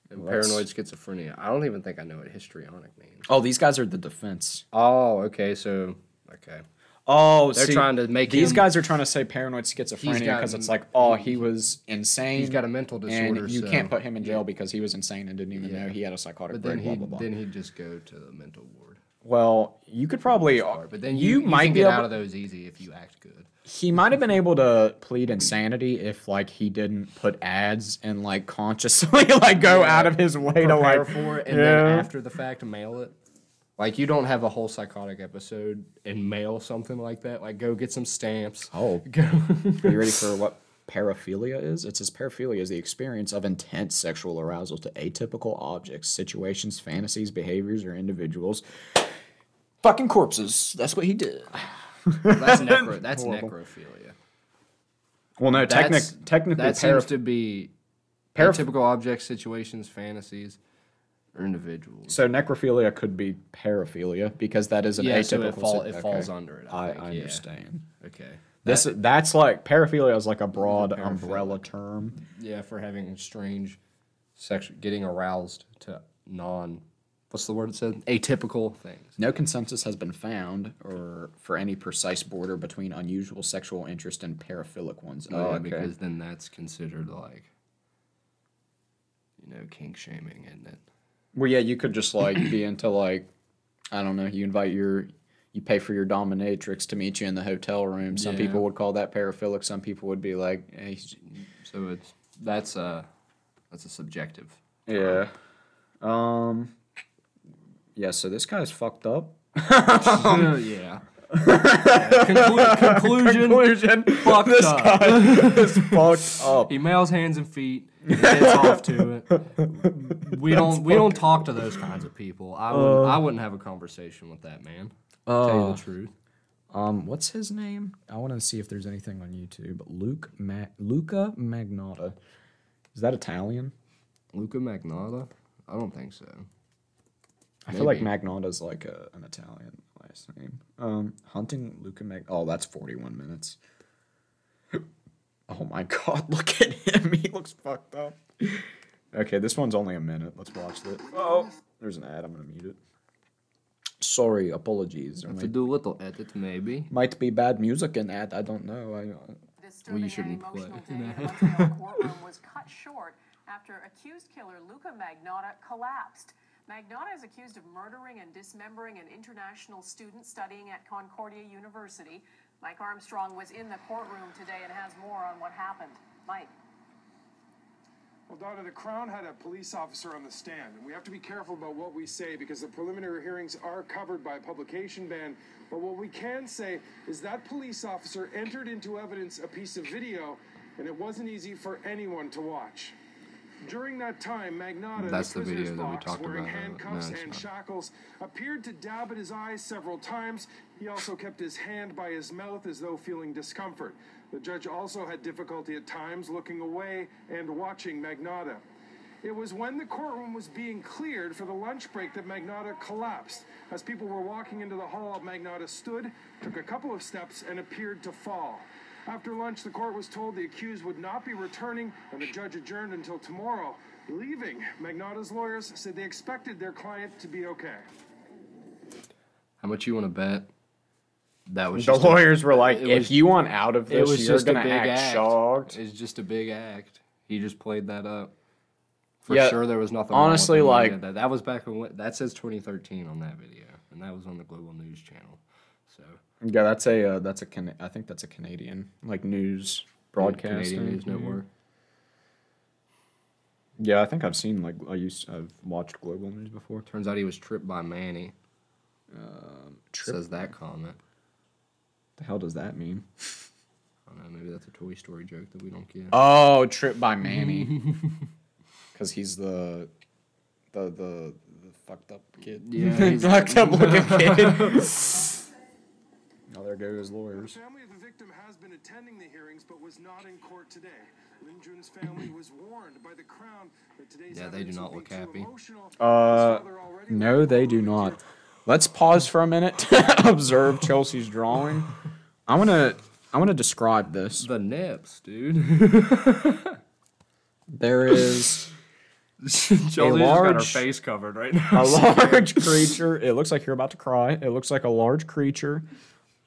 And Well, paranoid schizophrenia. I don't even think I know what histrionic means. Oh, these guys are the defense. Oh, okay. So, okay. Oh, They're see, trying to make these him- guys are trying to say paranoid schizophrenia because it's like, oh, he was insane. He's got a mental disorder. and you so- can't put him in jail because he was insane and didn't even Yeah. know he had a psychotic But then break. Blah, he blah, blah. then he'd just go to the mental ward. well, you could probably. But then you, you, might get able. out of those easy if you act good. he might have been able to plead insanity if like he didn't put ads and like consciously like go Yeah. out of his way to like for it and yeah. then after the fact mail it. Like you don't have a whole psychotic episode and mail something like that. Like go get some stamps. Oh, Go. Are you ready for what paraphilia is? It says paraphilia is the experience of intense sexual arousal to atypical objects, situations, fantasies, behaviors, or individuals. Fucking corpses. That's what he did. that's necro. That's Horrible. necrophilia. Well, no, technic- That's- technically, That paraph- seems to be Paraph- typical objects, situations, fantasies, or individuals. so necrophilia could be paraphilia because that is an yeah, atypical. so it, fall, si- it okay. falls under it. I, I, think, I yeah. understand. Okay. This that's like paraphilia is like a broad Paraphilic. umbrella term. Yeah, for having strange sexual, getting aroused to non, what's the word it said? Atypical things. No consensus has been found or for any precise border between unusual sexual interest and paraphilic ones. Oh, Oh, yeah, okay. because then that's considered like, you know, kink shaming, isn't it? Well, yeah, you could just like be into like, I don't know. You invite your, you pay for your dominatrix to meet you in the hotel room. Some Yeah. people would call that paraphilic. Some people would be like, eh, he's- So it's that's a that's a subjective. yeah, um, yeah. So this guy's fucked up. yeah. Conclu- conclusion. Conclusion. Fucked this up. guy is fucked up. He mails hands and feet. and Gets off to it. We don't we don't talk to those kinds of people. I wouldn't I wouldn't have a conversation with that man. tell you Uh, the truth. Um, what's his name? I want to see if there's anything on YouTube. Luke Ma- Luca Magnotta. Is that Italian? Luca Magnotta? I don't think so. I feel like. Magnotta's like a, an Italian last name. Um, hunting Luca Mag. Oh, that's forty-one minutes. Oh my God! Look at him. He looks fucked up. Okay, this one's only a minute. Let's watch this. Oh, there's an ad. I'm gonna mute it. Sorry, apologies. There Have to do a little edit, maybe. might be bad music in ad. I don't know. I, uh, Disturbing and shouldn't play. emotional day in courtroom was cut short after accused killer Luca Magnotta collapsed. Magnotta is accused of murdering and dismembering an international student studying at Concordia University. Mike Armstrong was in the courtroom today and has more on what happened. Mike. Well, Donna, the Crown had a police officer on the stand, and we have to be careful about what we say because the preliminary hearings are covered by a publication ban. But what we can say is that police officer entered into evidence a piece of video, and it wasn't easy for anyone to watch. During that time, Magnotta, That's the the video that we talked wearing about, uh, handcuffs no, and not. shackles, appeared to dab at his eyes several times. He also kept his hand by his mouth as though feeling discomfort. The judge also had difficulty at times looking away and watching Magnotta. It was when the courtroom was being cleared for the lunch break that Magnotta collapsed. As people were walking into the hall, Magnotta stood, took a couple of steps, and appeared to fall. After lunch, the court was told the accused would not be returning, and the judge adjourned until tomorrow. Leaving, Magnotta's lawyers said they expected their client to be okay. How much you want to bet? That was the just a- lawyers were like, if was- you want out of it this, was you're just a gonna big act, act. shocked. It's just a big act. He just played that up. For Yeah, sure, there was nothing. wrong with honestly, him when he like- that. that was back when that says 2013 on that video, and that was on the Global News Channel. So Yeah, that's a uh, that's a Can- I think that's a Canadian like news broadcast. Canadian News Network. Yeah, I think I've seen like I used I've watched Global News before. Turns out he was tripped by Manny. Trip- Says that comment. The hell does that mean? I don't know. Maybe that's a Toy Story joke that we don't get. Oh, Trip by Manny. Because he's the, the the the fucked up kid. Yeah, he's- fucked up looking kid. Oh, there goes The lawyers. family of the victim has been attending the hearings but was not in court today. Lin Jun's family was warned by the Crown that today's Yeah, they do not look happy. Uh, no, they do not. Let's pause for a minute to observe Chelsea's drawing. I wanna I wanna describe this. The nips, dude. There is Chelsea just got her large- face covered right now. a large creature. It looks like you're about to cry. It looks like a large creature.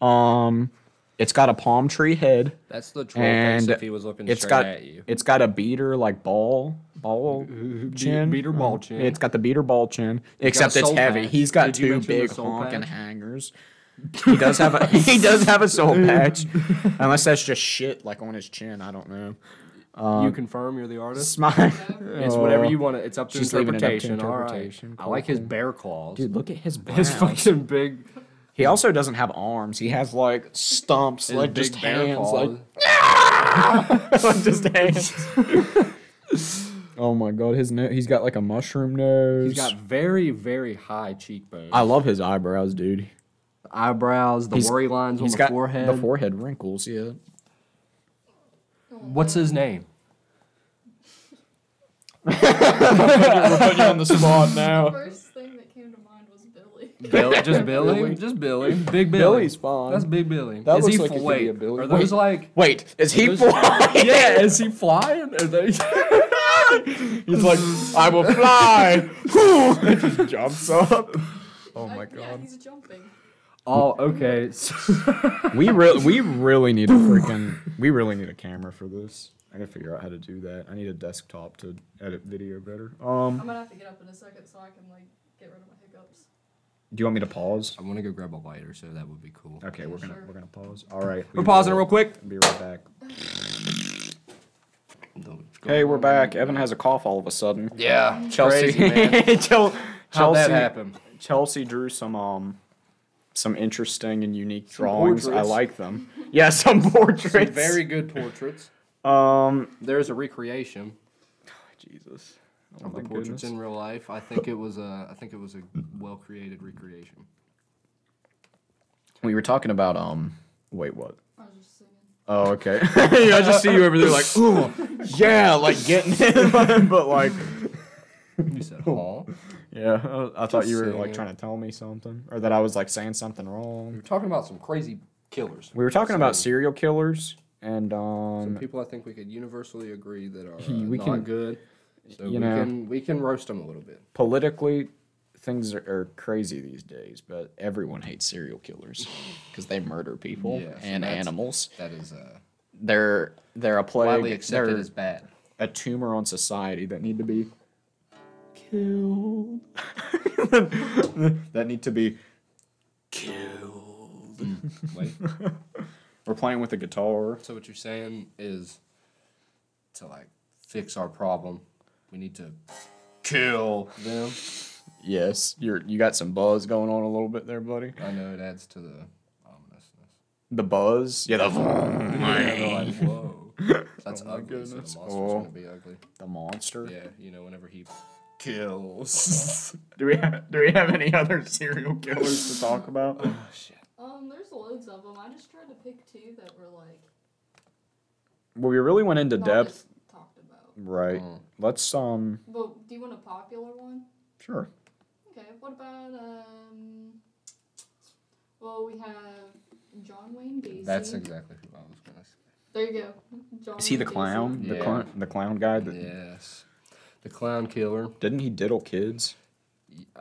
Um, it's got a palm tree head, That's the troll and face if he was looking it's straight got at you. it's got a beater like ball ball chin. beater ball Uh, chin. It's got the beater ball chin, except it's heavy. patch. He's got Did two big honking patch? hangers. He does have a he does have a soul patch, unless that's just shit like on his chin. I don't know. you confirm you're the artist? Smile. It's whatever you want. to It's up to She's leaving it up to interpretation. All right. interpretation. I like his bear claws. Dude, look at his brows. his fucking big, He also doesn't have arms. He has like stumps, his like just hands, claws. like, like just hands. oh my god, his nose. He's got like a mushroom nose. He's got very, very high cheekbones. I love his eyebrows, dude. the eyebrows, the He's- worry lines on He's the got forehead. the forehead wrinkles. Yeah. What's his name? We're putting you on the spot The now. first thing that came to mind was Billy. Billy, just Billy, just Billy, Big Billy. Billy's fine. That's Big Billy. That is looks he like it could wait, a Billy. Are those Wait. like? Wait, is he those- flying? Yeah, is he flying? Are they? He's like, I will fly. It just jumps up. Oh Uh, my Yeah, god. he's jumping. oh, okay. We really, we really need a freaking, we really need a camera for this. I gotta figure out how to do that. I need a desktop to edit video better. Um, I'm gonna have to get up in a second so I can like get rid of my hiccups. Do you want me to pause? I'm gonna go grab a lighter, so that would be cool. Okay, we're gonna we're gonna pause. All right, We're pausing real quick. Be right back. Hey, we're back. Evan has a cough all of a sudden. Yeah, Chelsea. Crazy, man. Chel- How'd that Chelsea- happen? Chelsea drew some um some interesting and unique drawings. I portraits. like them. Yeah, some portraits. Some very good portraits. um. There's a recreation Jesus. Oh of the portraits goodness. in real life. I think it was a. I think it was a well created recreation. We were talking about um. Wait, what? I was just singing. Oh, okay. yeah, I just see you over there like, ooh, yeah, like getting it, but like, You said, "Huh?" Yeah, I thought you were like trying to tell me something, or that I was like saying something wrong. We wrong. were talking about some crazy killers. We were talking about serial killers, and some um, people I think we could universally agree that are uh, We not can- good. So you we know. can we can roast them a little bit. politically, things are, are crazy these days. But everyone hates serial killers because they murder people Yes, and that's- animals. That is uh, They're they're a widely plague. accepted They're as bad. a tumor on society that need to be killed. that need to be killed. Wait. We're playing with a guitar. So what you're saying is to like fix our problem, we need to kill them. Yes, you're you got some buzz going on a little bit there, buddy. I know it adds to the ominousness. The buzz, yeah, the Yeah, they're like, whoa, that's Oh ugly. So the monster's Oh. gonna be ugly. the monster. Yeah, you know, whenever he kills. Do we have Do we have any other serial killers to talk about? oh shit. Um, there's loads of them. I just tried to pick two that were like Well, we really went into not depth, as talked about. Right? Mm. Let's um, Well, do you want a popular one? sure. Okay. What about um? Well, we have John Wayne Gacy. That's exactly who I was gonna say. There you go. John Is he the Wayne Gacy. clown? The Yeah. clown, the clown guy that Yes, the clown killer. didn't he diddle kids?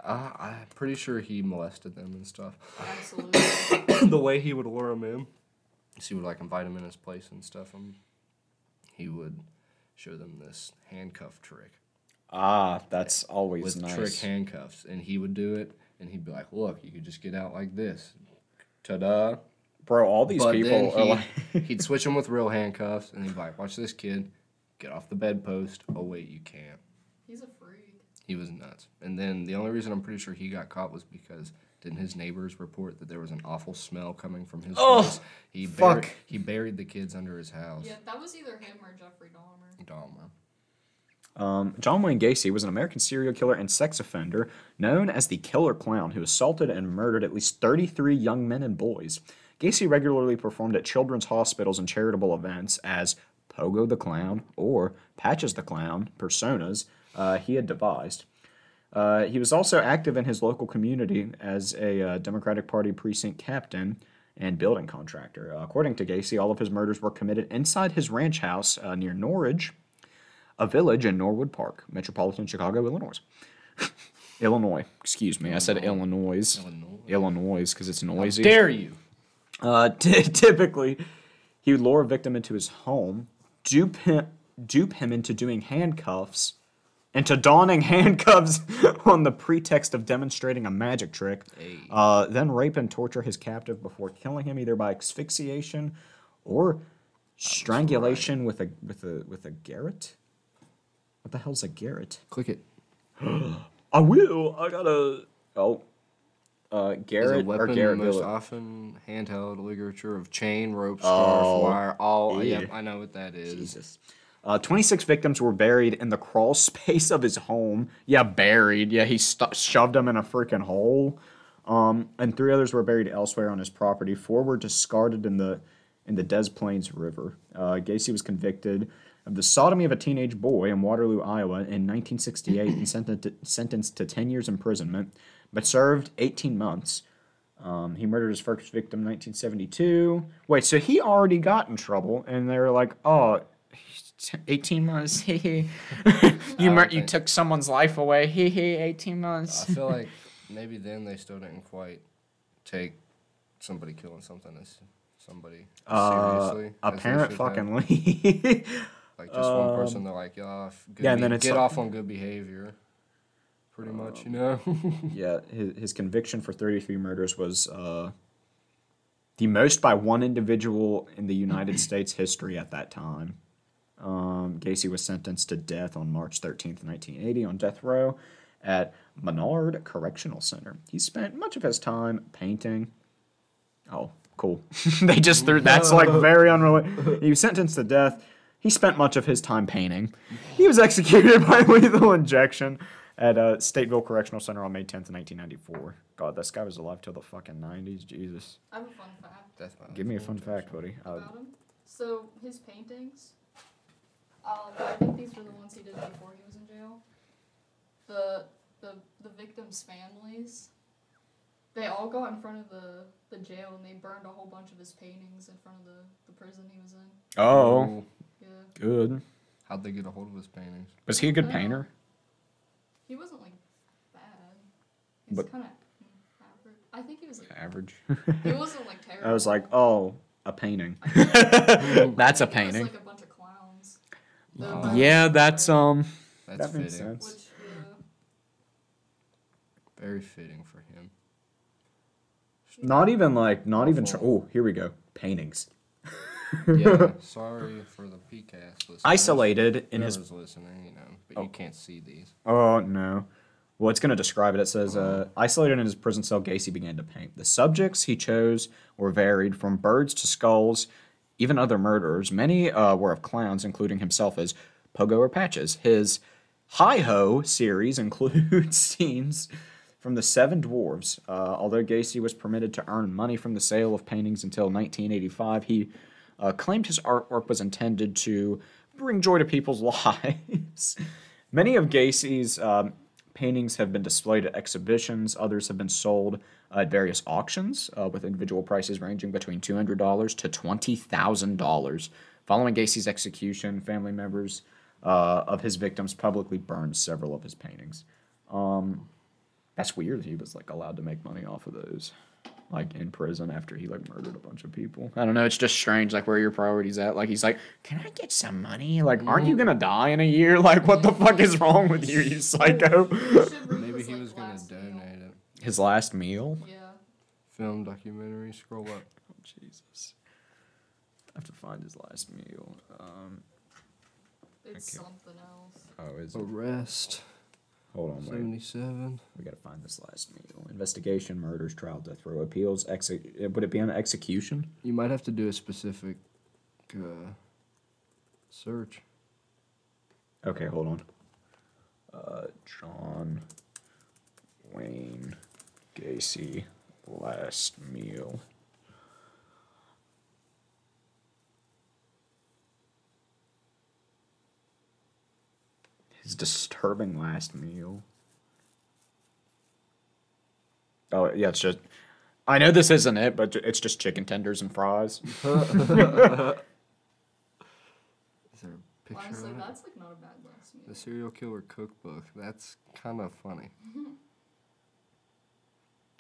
I, I'm pretty sure he molested them and stuff. Absolutely. the way he would lure them in, is he would like invite them in his place and stuff. And he would show them this handcuff trick Ah, that's always with nice. trick handcuffs, and he would do it, and he'd be like, "Look, you could just get out like this." Ta-da! Bro, all these but people then are he, like, he'd switch them with real handcuffs, and he'd be like, "Watch this kid, get off the bedpost." Oh wait, you can't. He's a freak. He was nuts. And then the only reason I'm pretty sure he got caught was because didn't his neighbors report that there was an awful smell coming from his Oh, place? He buried, fuck. he buried the kids under his house. Yeah, that was either him or Jeffrey Dahmer. Dahmer. Um, John Wayne Gacy was an American serial killer and sex offender known as the Killer Clown who assaulted and murdered at least 33 young men and boys. Gacy regularly performed at children's hospitals and charitable events as Pogo the Clown or Patches the Clown personas uh, he had devised. Uh, he was also active in his local community as a uh, Democratic Party precinct captain and building contractor. Uh, according to Gacy, all of his murders were committed inside his ranch house uh, near Norridge, a village in Norwood Park, metropolitan Chicago, Illinois. Illinois, excuse me. I said Illinois. Illinois. Illinois, because it's noisy. Dare you? Uh, ty- typically, he would lure a victim into his home, dupe him, dupe him into doing handcuffs, into donning handcuffs on the pretext of demonstrating a magic trick, uh, then rape and torture his captive before killing him either by asphyxiation or strangulation with a with a with a garrote. What the hell's a garrote? Click it. I will. I gotta. Oh, uh, Is a garrote or weapon garrotte most often handheld ligature of chain, rope, scarf, Oh, wire, all. yeah. Yep, I know what that is. Jesus. Uh, 26 victims were buried in the crawl space of his home. Yeah, buried. Yeah, he stu- shoved them in a freaking hole. Um, and three others were buried elsewhere on his property. Four were discarded in the in the Des Plaines River. Uh, Gacy was convicted of the sodomy of a teenage boy in Waterloo, Iowa, in 1968, and sentenced to, sentenced to 10 years imprisonment, but served 18 months. Um, he murdered his first victim in 1972. Wait, so he already got in trouble, and they were like, "Oh, 18 months. Hee hee. you mur- you think- took someone's life away. Hee hee. 18 months." I feel like maybe then they still didn't quite take somebody killing something as somebody Uh, seriously. a as they parent should have. fucking leave. Like just one person, they're like, yeah, f- good Um, yeah, and be- then it's get like- off on good behavior. Pretty much, you know. yeah, his, his conviction for 33 murders was uh, the most by one individual in the United States history at that time. Um, Gacy was sentenced to death on March 13th, 1980, on death row at Menard Correctional Center. He spent much of his time painting. Oh, cool. they just threw that's like very unrelated. He was sentenced to death. He spent much of his time painting. He was executed by lethal injection at uh, Stateville Correctional Center on May 10th, 1994. God, this guy was alive till the fucking 90s. Jesus. I have a fun fact That's Give me a fun fact, buddy. Uh, him. So his paintings, um, I think these were the ones he did before he was in jail. The the the victims' families. They all got in front of the the jail and they burned a whole bunch of his paintings in front of the the prison he was in. Oh, Yeah, good. How'd they get a hold of his paintings? Was he a good painter? he wasn't like bad. He's But- kind of average. I think he was like Average. he wasn't like terrible. I was like, oh, a painting. I That's a think it was, painting. like a bunch of clowns. The Oh. Yeah, that's um. That's that makes fitting. sense. Very fitting for him. Not even like, not even. Tr- oh, here we go. Paintings. Yeah, sorry for the PCAST listeners. Isolated in his. Whoever's listening, you know, but you can't see these. Oh no. Well, it's going to describe it. It says, uh, isolated in his prison cell, Gacy began to paint. The subjects he chose were varied from birds to skulls, even other murderers. Many uh, were of clowns, including himself as Pogo or Patches. His Hi Ho series includes scenes from the Seven Dwarves. Uh, although Gacy was permitted to earn money from the sale of paintings until 1985, he uh, claimed his artwork was intended to bring joy to people's lives. Many of Gacy's um, paintings have been displayed at exhibitions, others have been sold at various auctions, uh, with individual prices ranging between $200 to $20,000. Following Gacy's execution, family members uh, of his victims publicly burned several of his paintings. Um, that's weird. He was like allowed to make money off of those, like in prison after he like murdered a bunch of people. I don't know. It's just strange, like where your priorities at. Like he's like, can I get some money? Like, aren't you gonna die in a year? Like, what the fuck is wrong with you, you psycho? You should read Maybe he was gonna donate it. His last meal. Yeah. Film documentary. Scroll up. Oh, Jesus. I have to find his last meal. Um, It's Okay. something else. oh, is it? Arrest. Hold on, wait. Seventy-seven. We gotta find this last meal. Investigation, murders, trial, death row, appeals, exe- Would it be on execution? You might have to do a specific uh, search. Okay, hold on. Uh, John Wayne Gacy, last meal. His disturbing last meal. Oh, yeah, it's just. I know this isn't it, but it's just chicken tenders and fries. Is there a picture Honestly, of it? that's like not a bad last meal. The serial killer cookbook. That's kind of funny.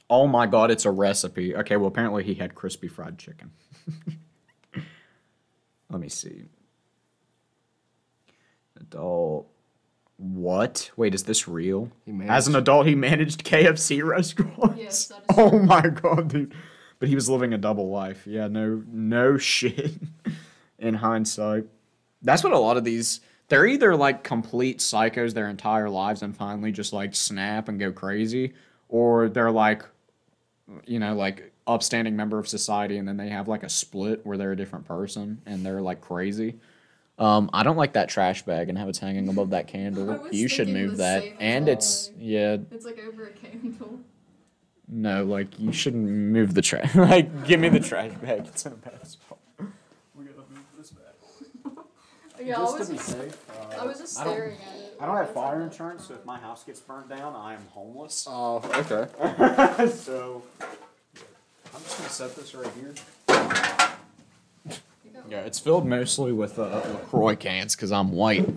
Oh my god, it's a recipe. Okay, well, apparently he had crispy fried chicken. Let me see. Adult. What? Wait, is this real? He As an adult, he managed KFC restaurants. Yes, that is Oh my god, dude. But he was living a double life. Yeah, no, no shit. In hindsight, that's what a lot of these. They're either like complete psychos their entire lives and finally just like snap and go crazy, or they're like, you know, like upstanding member of society, and then they have like a split where they're a different person and they're like crazy. Um, I don't like that trash bag and how it's hanging above that candle. You should move that. And it's yeah, It's like over a candle. no, like you shouldn't move the trash. like, give me the trash bag. It's in a bad spot. We gotta move this back. Yeah, I was just, safe, I was just I don't- staring at it. I don't have fire insurance, so if my house gets burned down, I am homeless. Oh, okay. so I'm just gonna set this right here. You got- Yeah, it's filled mostly with uh, Lacroix cans because I'm white.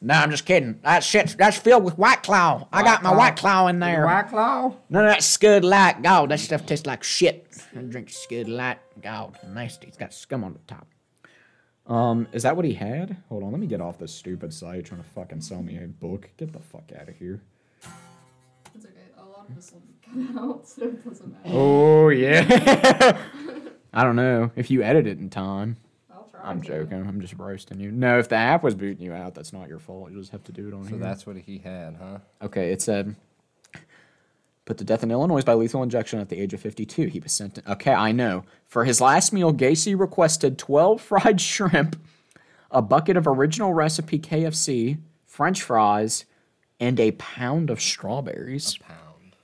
No, I'm just kidding. That shit, that's filled with White Claw. I got my White Claw in there. White Claw. None of that Scud Light. God, that stuff tastes like shit. I drink Scud Light. God, nasty. It's got scum on the top. Um, is that what he had? Hold on, let me get off this stupid site trying to fucking sell me a book. Get the fuck out of here. It's okay. A lot of this will be cut out, so it doesn't matter. Oh yeah. I don't know if you edit it in time. I'll try. I'm to. joking. I'm just roasting you. No, if the app was booting you out, that's not your fault. You just have to do it on So here. So that's what he had, huh? Okay, it said, put to death in Illinois by lethal injection at the age of 52. He was sent. To, okay, I know. For his last meal, Gacy requested 12 fried shrimp, a bucket of original recipe KFC, French fries, and a pound of strawberries. Pound.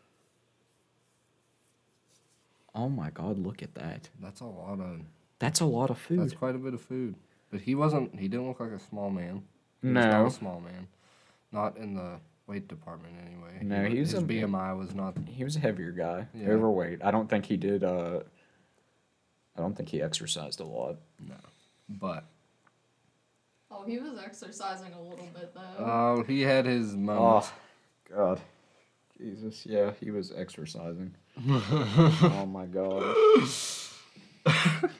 Oh my God! Look at that. That's a lot of. That's a lot of food. That's quite a bit of food. But he wasn't. He didn't look like a small man. He No. not a small man. Not in the weight department anyway. No, he was his a- BMI was not. He was a heavier guy, Yeah. overweight. I don't think he did. Uh, I don't think he exercised a lot. No, but Oh, he was exercising a little bit though. oh, he had his moments. Oh, God, Jesus, yeah, he was exercising. oh my God.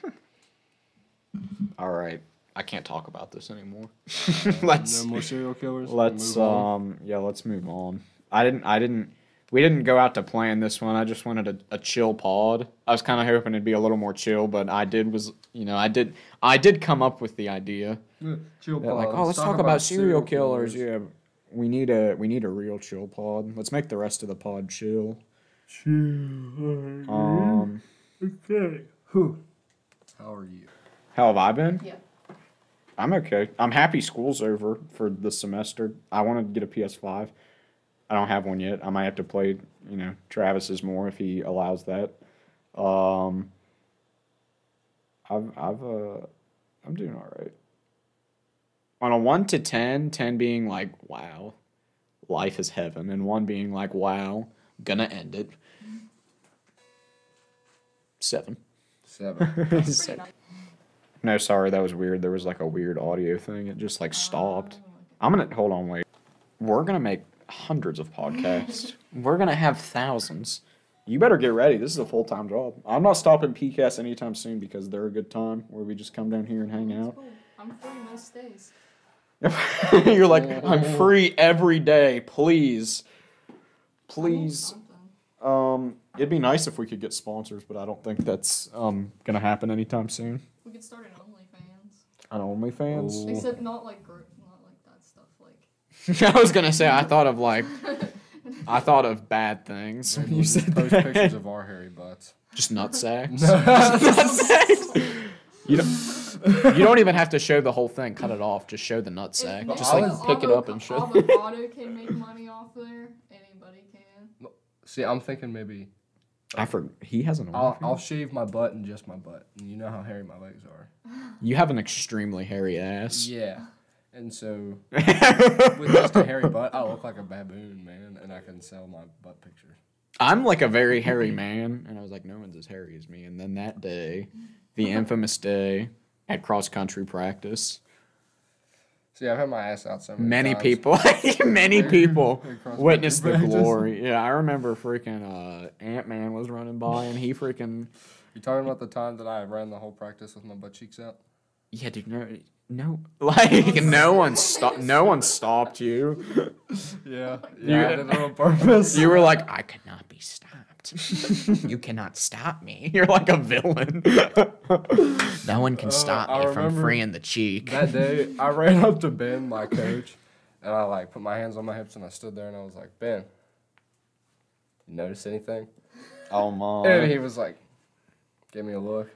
All right, I can't talk about this anymore. let's no more serial killers. let's um yeah, let's move on. I didn't I didn't we didn't go out to plan this one. I just wanted a, a chill pod. I was kind of hoping it'd be a little more chill, but I did was you know I did I did come up with the idea. Yeah, chill that, like, oh, let's Talk talk, about about, serial serial killers. killers. Yeah, we need a we need a real chill pod. Let's make the rest of the pod chill. Chill. Um, Okay. Who? How are you? how have I been? yeah. I'm okay. I'm happy school's over for the semester. I want to get a PS5. I don't have one yet. I might have to play, you know, Travis's more if he allows that. Um, I've, I've, uh, I'm doing all right. On a 1 to 10, 10 being like, wow, life is heaven, and 1 being like, wow, gonna end it. Mm-hmm. 7. 7. No, sorry, that was weird. There was like a weird audio thing. It just like stopped. I'm gonna hold on, wait. We're gonna make hundreds of podcasts. We're gonna have thousands. You better get ready. This is a full time job. I'm not stopping PCAST anytime soon because they're a good time where we just come down here and hang out. Cool. I'm free most days. You're like, I'm free every day. Please, please. Um, it'd be nice if we could get sponsors, but I don't think that's um gonna happen anytime soon. We could start an OnlyFans. On OnlyFans. Except not like gr- not like that stuff. Like I was gonna say I thought of like I thought of bad things. when You said post that. pictures of our hairy butts. just nut sacks. nut sacks. You don't. You don't even have to show the whole thing. Cut it off. Just show the nut sack. if- Just if like pick it up and show. Avocado can make money off there. Anybody can. See, I'm thinking maybe I for he has an. I'll, I'll shave my butt and just my butt. And you know how hairy my legs are. You have an extremely hairy ass. Yeah. And so with just a hairy butt, I look like a baboon, man, and I can sell my butt pictures. I'm like a very hairy man, and I was like, no one's as hairy as me. And then that day, the infamous day at cross country practice, See, I've had my ass out so many, many times. people, many people witnessed the glory. Yeah, I remember freaking uh, Ant Man was running by, and he freaking You talking about the time that I ran the whole practice with my butt cheeks out? yeah, dude, no, no, like no one stopped, no one stopped you. Yeah. You- Yeah, I did it on purpose. You were like, I cannot be stopped. You cannot stop me. You're like a villain. no one can stop Uh, I me from freeing the cheek. that day, I ran up to Ben, my coach, and I like put my hands on my hips and I stood there and I was like, Ben, you notice anything? Oh mom. And my. he was like, give me a look.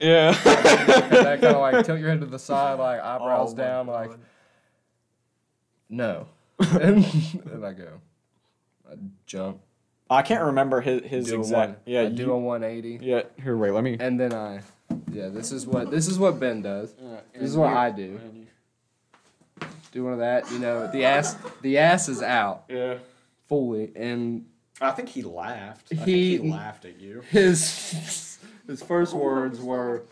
Yeah. that kind of like tilt your head to the side, like eyebrows Oh my down, like no. and, and I go, I jump, I can't remember his his do a exact. one, Yeah. I you, do a 180, yeah. Here, wait. Let me. and then I, yeah, this is what this is what Ben does. This is what I do. Do one of that, you know, the ass, the ass is out Yeah. fully, and I think he laughed. I He- think he laughed at you. his his first words were,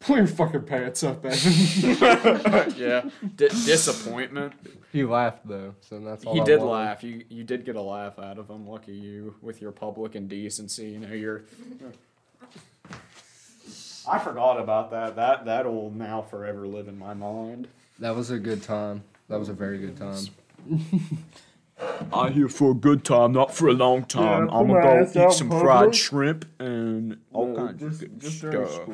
"Pull your fucking pants up, Evan." yeah. D- disappointment. he laughed though, so that's all. He I did wanted. laugh. You you did get a laugh out of him. Lucky you with your public indecency. You know you're. I forgot about that. That that'll now forever live in my mind. That was a good time. That was a very good time. I'm here for a good time, not for a long time. Yeah, I'm gonna go out eat some in fried shrimp and all No, kinds just, of good just during stuff.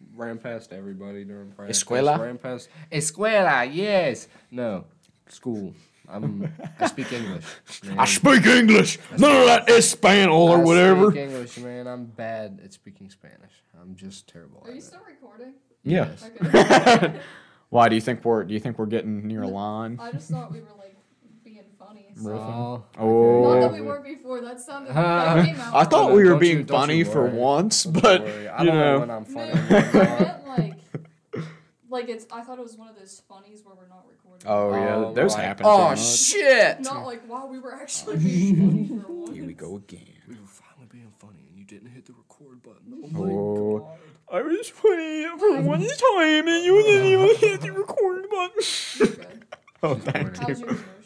School. Ran past everybody during practice. Escuela? Ran past escuela. Yes. No. School. I'm. I speak English. Man. I speak English. None of that Espanol or I whatever. speak English, man. I'm bad at speaking Spanish. I'm just terrible. Are at you it. still recording? Yeah. Okay. Why do you think we're do you think we're getting near a line? I just thought we were like funny. Oh. Oh. Not that we were before. That sounded. Uh, that came out. I thought Don't we were you- being don't funny for worry. once, Don't but worry. I you don't know know, when I'm funny. No, and I meant like like it's. I thought it was one of those funnies where we're not recording. Oh yeah, Oh, those like, happen. Oh so much. shit! Not like wow, we were actually being funny for once. Here we go again. We were finally being funny, and you didn't hit the record button. Oh, I was funny for one time, and you didn't even hit the record button. You're good. oh, thank you. How's your emotions?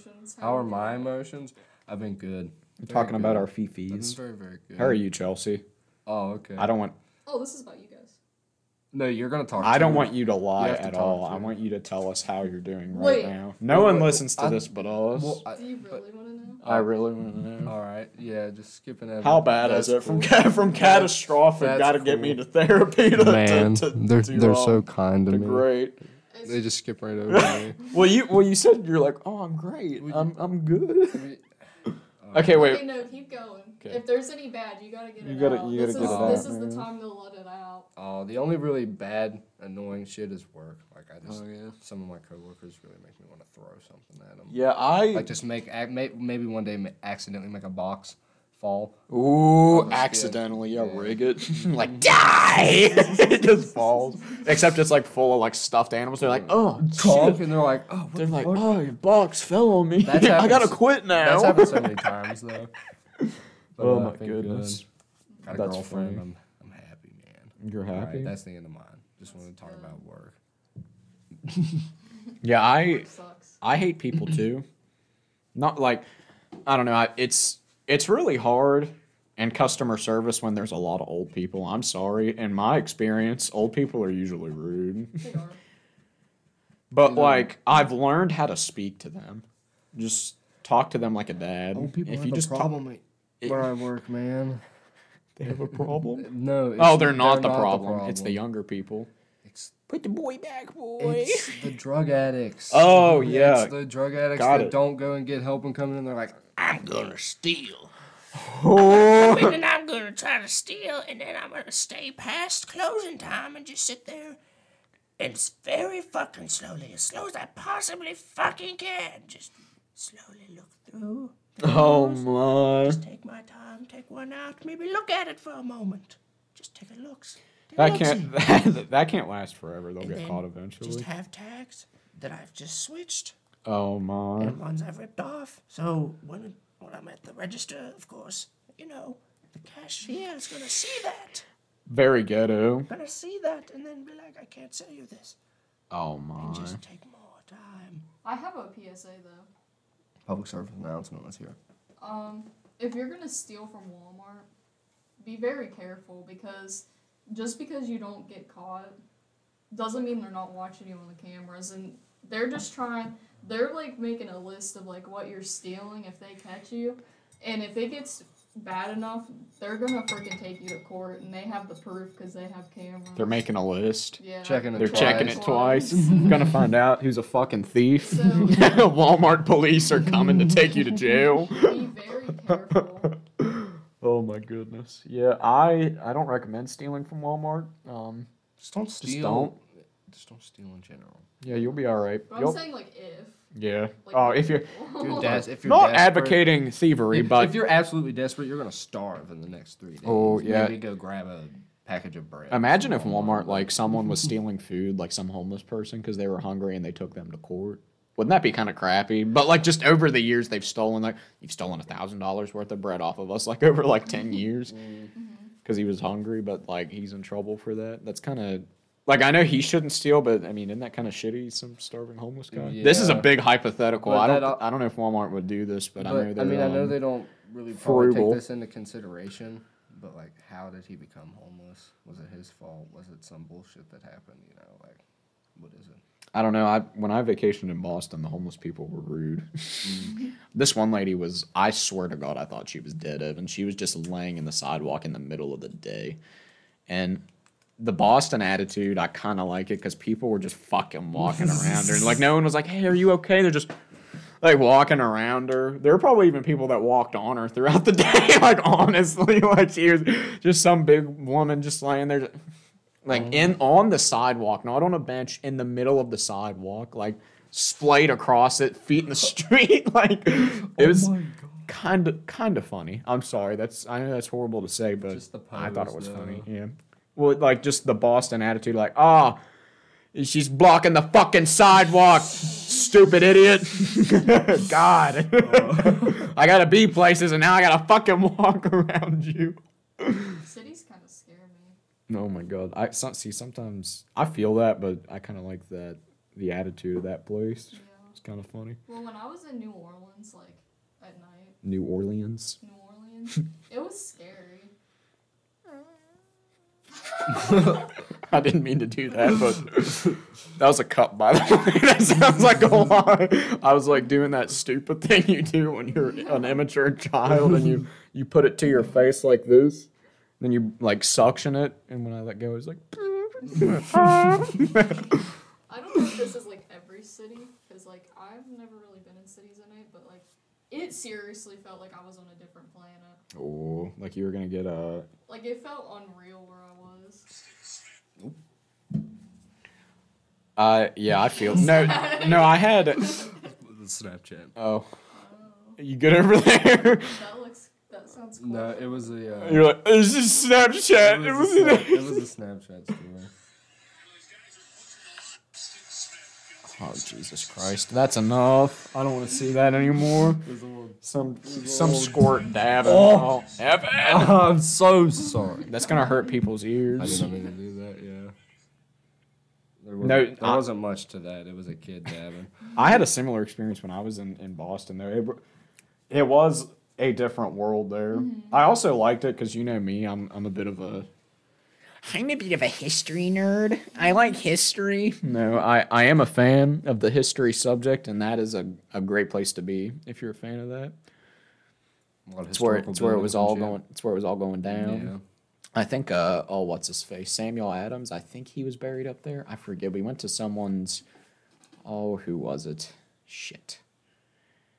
How are my emotions? I've been good. We're Very talking about good. our I've been fifis. very, very good. How are you, Chelsea? Oh, okay. I don't want. Oh, this is about you guys. No, you're gonna talk. I don't too. want you to lie have to at talk all. I want you to tell us how you're doing right Wait. now. No Wait, one wait, listens to I- this but us. Well, I, Do you really want to know? I really want to know. all right, yeah, just skipping over. How bad That's is it from cool. ca- from catastrophic? Got to get me to therapy to Man, to, to, they're to, they're so kind to to me. great. It's- They just skip right over me. Well, you well you said you're like, oh, I'm great. I'm I'm good. okay, uh, Okay, wait. no, keep going. Okay. If there's any bad, you gotta get You it gotta- out. you gotta this get is, it out, This is man. the time to let it out. Oh, the only really bad, annoying shit is work. Like I just, Oh, yeah. some of my coworkers really make me want to throw something at them. Yeah, I. Like just make, ac- may, maybe one day ma- accidentally make a box fall. Ooh, accidentally, yeah, yeah. rig it. like, die! it just falls. Except it's like full of like stuffed animals. They're like, oh, Conk, shit. and they're like, oh, what They're the like, fuck? oh, your box fell on me. That's I gotta happened- quit now. That's happened so many times though. But, Oh uh, my I've been goodness. good. Got a That's girlfriend. funny. I'm, I'm happy, man. You're All happy? right, that's the end of mine. Just wanted to talk about work. yeah, I Sucks. I hate people too. Not like I don't know. I, it's it's really hard in customer service when there's a lot of old people. I'm sorry. In my experience, old people are usually rude. They are. But uh, like I've learned how to speak to them. Just talk to them like a dad. Old people if have you a just talk- problem where I work, man. they have a problem. No. It's, oh, they're not, the, problem. It's the younger people. It's, Put the boy back, boy. it's the drug addicts. Oh, yeah. It's the drug addicts Got that it. don't go and get help and come in. They're like, I'm gonna steal. Oh. And then I'm gonna try to steal, and then I'm gonna stay past closing time and just sit there and very fucking slowly, as slow as I possibly fucking can, just slowly look through. Oh my. Just take my time, take one out, maybe look at it for a moment. Just take a look. Take That can't that, that can't last forever. They'll And get caught eventually. Just have tags that I've just switched Oh my. and ones I've ripped off. So when when I'm at the register, of course, you know, the cashier is gonna see that. Very ghetto. Gonna see that and then be like, I can't sell you this. Oh my. And just take more time. I have a PSA though. public service announcement. Let's hear it. Um, if you're gonna steal from Walmart, be very careful because just because you don't get caught doesn't mean they're not watching you on the cameras and they're just trying they're like making a list of like what you're stealing if they catch you and if it gets bad enough they're gonna freaking take you to court and they have the proof because they have cameras They're making a list. yeah Checking it They're checking it Twice. twice. Gonna find out who's a fucking thief. So- Walmart police are coming to take you to jail. be very careful oh my goodness. Yeah, I I don't recommend stealing from Walmart. Um, Just don't steal. don't. Just don't steal in general. yeah, you'll be all right. but I'm You'll- saying like if yeah. like Oh, if you're If you're, des- if you're not desperate- advocating thievery, if, but if you're absolutely desperate, you're gonna starve in the next three days. Oh, yeah. Maybe go grab a package of bread. Imagine if from Walmart, like someone was stealing food, like some homeless person, because they were hungry and they took them to court. Wouldn't that be kind of crappy? But like just over the years, they've stolen like you've stolen a thousand dollars worth of bread off of us, like over like ten years, mm-hmm. mm-hmm. because he was hungry. But like he's in trouble for that. That's kind of like I know he shouldn't steal, but I mean, isn't that kind of shitty? Some starving homeless guy. This is a big hypothetical. But I don't. that I don't know if Walmart would do this, but, I know. I mean, I know um, they don't really probably take this into consideration. But like, how did he become homeless? Was it his fault? Was it some bullshit that happened? You know, like, what is it? I don't know. I when I vacationed in Boston, the homeless people were rude. this one lady was. I swear to God, I thought she was dead of, and she was just laying in the sidewalk in the middle of the day. And the Boston attitude, I kind of like it because people were just fucking walking around her. Like no one was like, "Hey, are you okay?" They're just like walking around her. There were probably even people that walked on her throughout the day. like honestly, like she was just some big woman just laying there, like in on the sidewalk, not on a bench, in the middle of the sidewalk, like splayed across it, feet in the street. like it was kind of kind of funny. I'm sorry, that's I know that's horrible to say, but I thought it was though. funny. Yeah, well, like just the Boston attitude, like ah. She's blocking the fucking sidewalk. Stupid idiot. God. I gotta be places and now I gotta fucking walk around you. Cities kind of scare me. Oh my god. I some, see sometimes I feel that, but I kind of like that the attitude of that place. Yeah. It's kind of funny. Well, when I was in New Orleans, like at night, New Orleans. New Orleans, it was scary. I didn't mean to do that, but that was a cup, by the way. That sounds like a lie. I was like doing that stupid thing you do when you're an immature child and you you put it to your face like this, then you like suction it, and when I let go, it's like. I don't know this is like every city, because like I've never really been in cities at night, but like it seriously felt like I was on a different planet. Oh, like you were gonna get a. Like it felt unreal where I was. Uh, yeah, I feel no, no. I had. The Snapchat. Oh, you good over there? That looks. That sounds cool. No, it was a. Uh, You're like, this is Snapchat. it It was, was. a, Snap- it was a Snapchat story. Oh Jesus Christ! That's enough. I don't want to see that anymore. Some some squirt dabbing. Oh, oh Evan. I'm so sorry. That's gonna hurt people's ears. I ears. didn't mean to do that. Yeah. There wasn't, No, there I- wasn't much to that. It was a kid dabbing. I had a similar experience when I was in, in Boston. Though it, it was a different world there. Mm-hmm. I also liked it because you know me. I'm I'm a bit of a I'm a bit of a history nerd. I like history. No, I, I am a fan of the history subject, and that is a, a great place to be if you're a fan of that. A lot of It's where it's where it was all and going. It's where it was all going down. Yeah. I think uh oh what's his face Samuel Adams. I think he was buried up there. I forget. We went to someone's. Oh, who was it? Shit.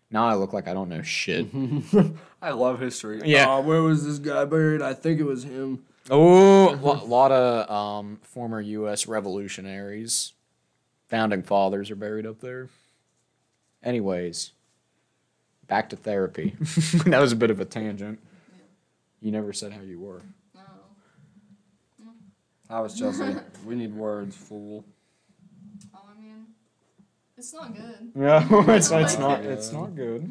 Now I look like I don't know shit. I love history. Yeah. Uh, where was this guy buried? I think it was him. Oh, a lot of um, former U.S. revolutionaries, founding fathers are buried up there. Anyways, back to therapy. that was a bit of a tangent. You never said how you were. No. I was Chelsea. we need words, fool. Oh, I mean, it's not good. No, it's, it's it's not. Yeah. It's not good.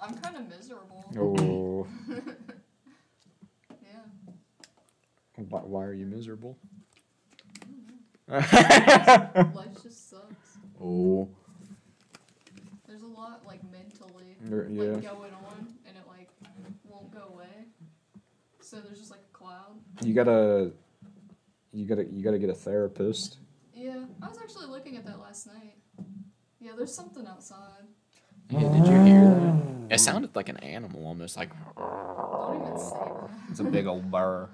I'm kind of miserable. Oh, Yeah. Why, why are you miserable? Life just sucks. oh, There's a lot like mentally There- like yeah. going on, and it like won't go away. So there's just like a cloud. you gotta, you gotta, you gotta get a therapist. Yeah, I was actually looking at that last night. Yeah, there's something outside. Yeah, did you hear that? Oh. It sounded like an animal, almost like. Don't even say that. It's a big old burr.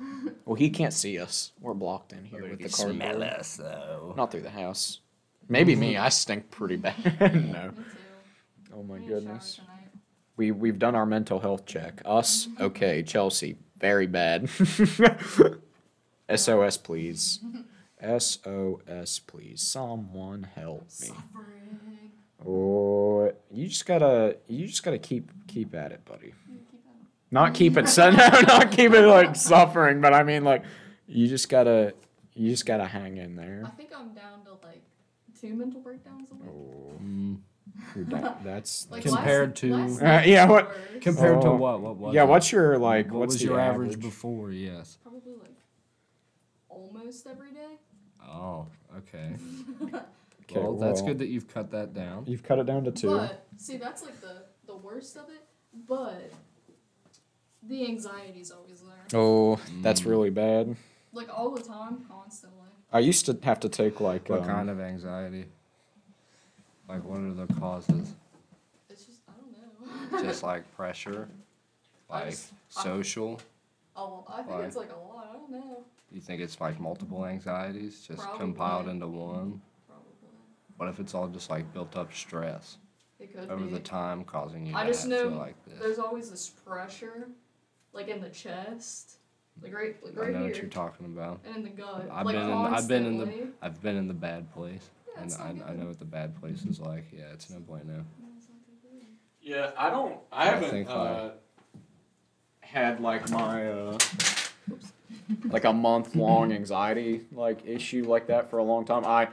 Well, he can't see us. We're blocked in here with the cardboard. us though. Not through the house. Maybe me. I stink pretty bad. no. Oh my I need a shower goodness. We we've done our mental health check. Us, okay. Chelsea, very bad. SOS, please. SOS, please. Someone help me. Suffering. Oh, you just gotta you just gotta keep keep at it, buddy. You keep on- Not keep it so no, not keep it like suffering, but I mean like you just gotta you just gotta hang in there. I think I'm down to like two mental breakdowns a week. Oh, you're that's Like Compared last, to- last Uh, yeah, what- worse. Compared to Oh. what? What was yeah. it? What's your like? What what's was the your average before? Yes. Probably like almost every day. Oh, okay. Okay, well, that's well, good that you've cut that down. You've cut it down to two. But see, that's like the the worst of it. But the anxiety's always there, oh, that's Mm. really bad. like all the time, constantly. I used to have to take like What um, kind of anxiety? Like, what are the causes? It's just I don't know. Just like pressure, like just- I- social. Oh, I think it's like a lot. I don't know. You think it's like multiple anxieties just Probably. compiled into one? Probably. What if it's all just like built up stress It could over be. the time causing you I to just have- know feel like this? There's always this pressure, like in the chest, like right, like I right know here, what you're talking about. and in the gut. I've like been in, I've been in the constantly. I've been in the bad place, Yeah, and it's I, not I good. know what the bad place is like. Yeah, it's no point now. No, it's not good. Yeah, I don't. I I haven't think, uh, had like my uh, like a month long anxiety like issue like that for a long time. I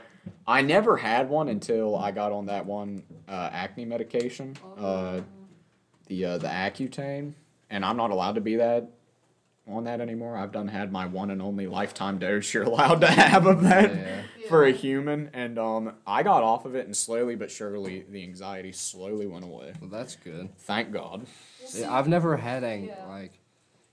I never had one until I got on that one uh, acne medication, uh, the uh, the Accutane, and I'm not allowed to be that on that anymore. I've done had my one and only lifetime dose you're allowed to have of that Yeah. for a human, and um, I got off of it, and slowly but surely the anxiety slowly went away. Well, that's good. Thank God. Yeah, I've never had ang- Yeah. like.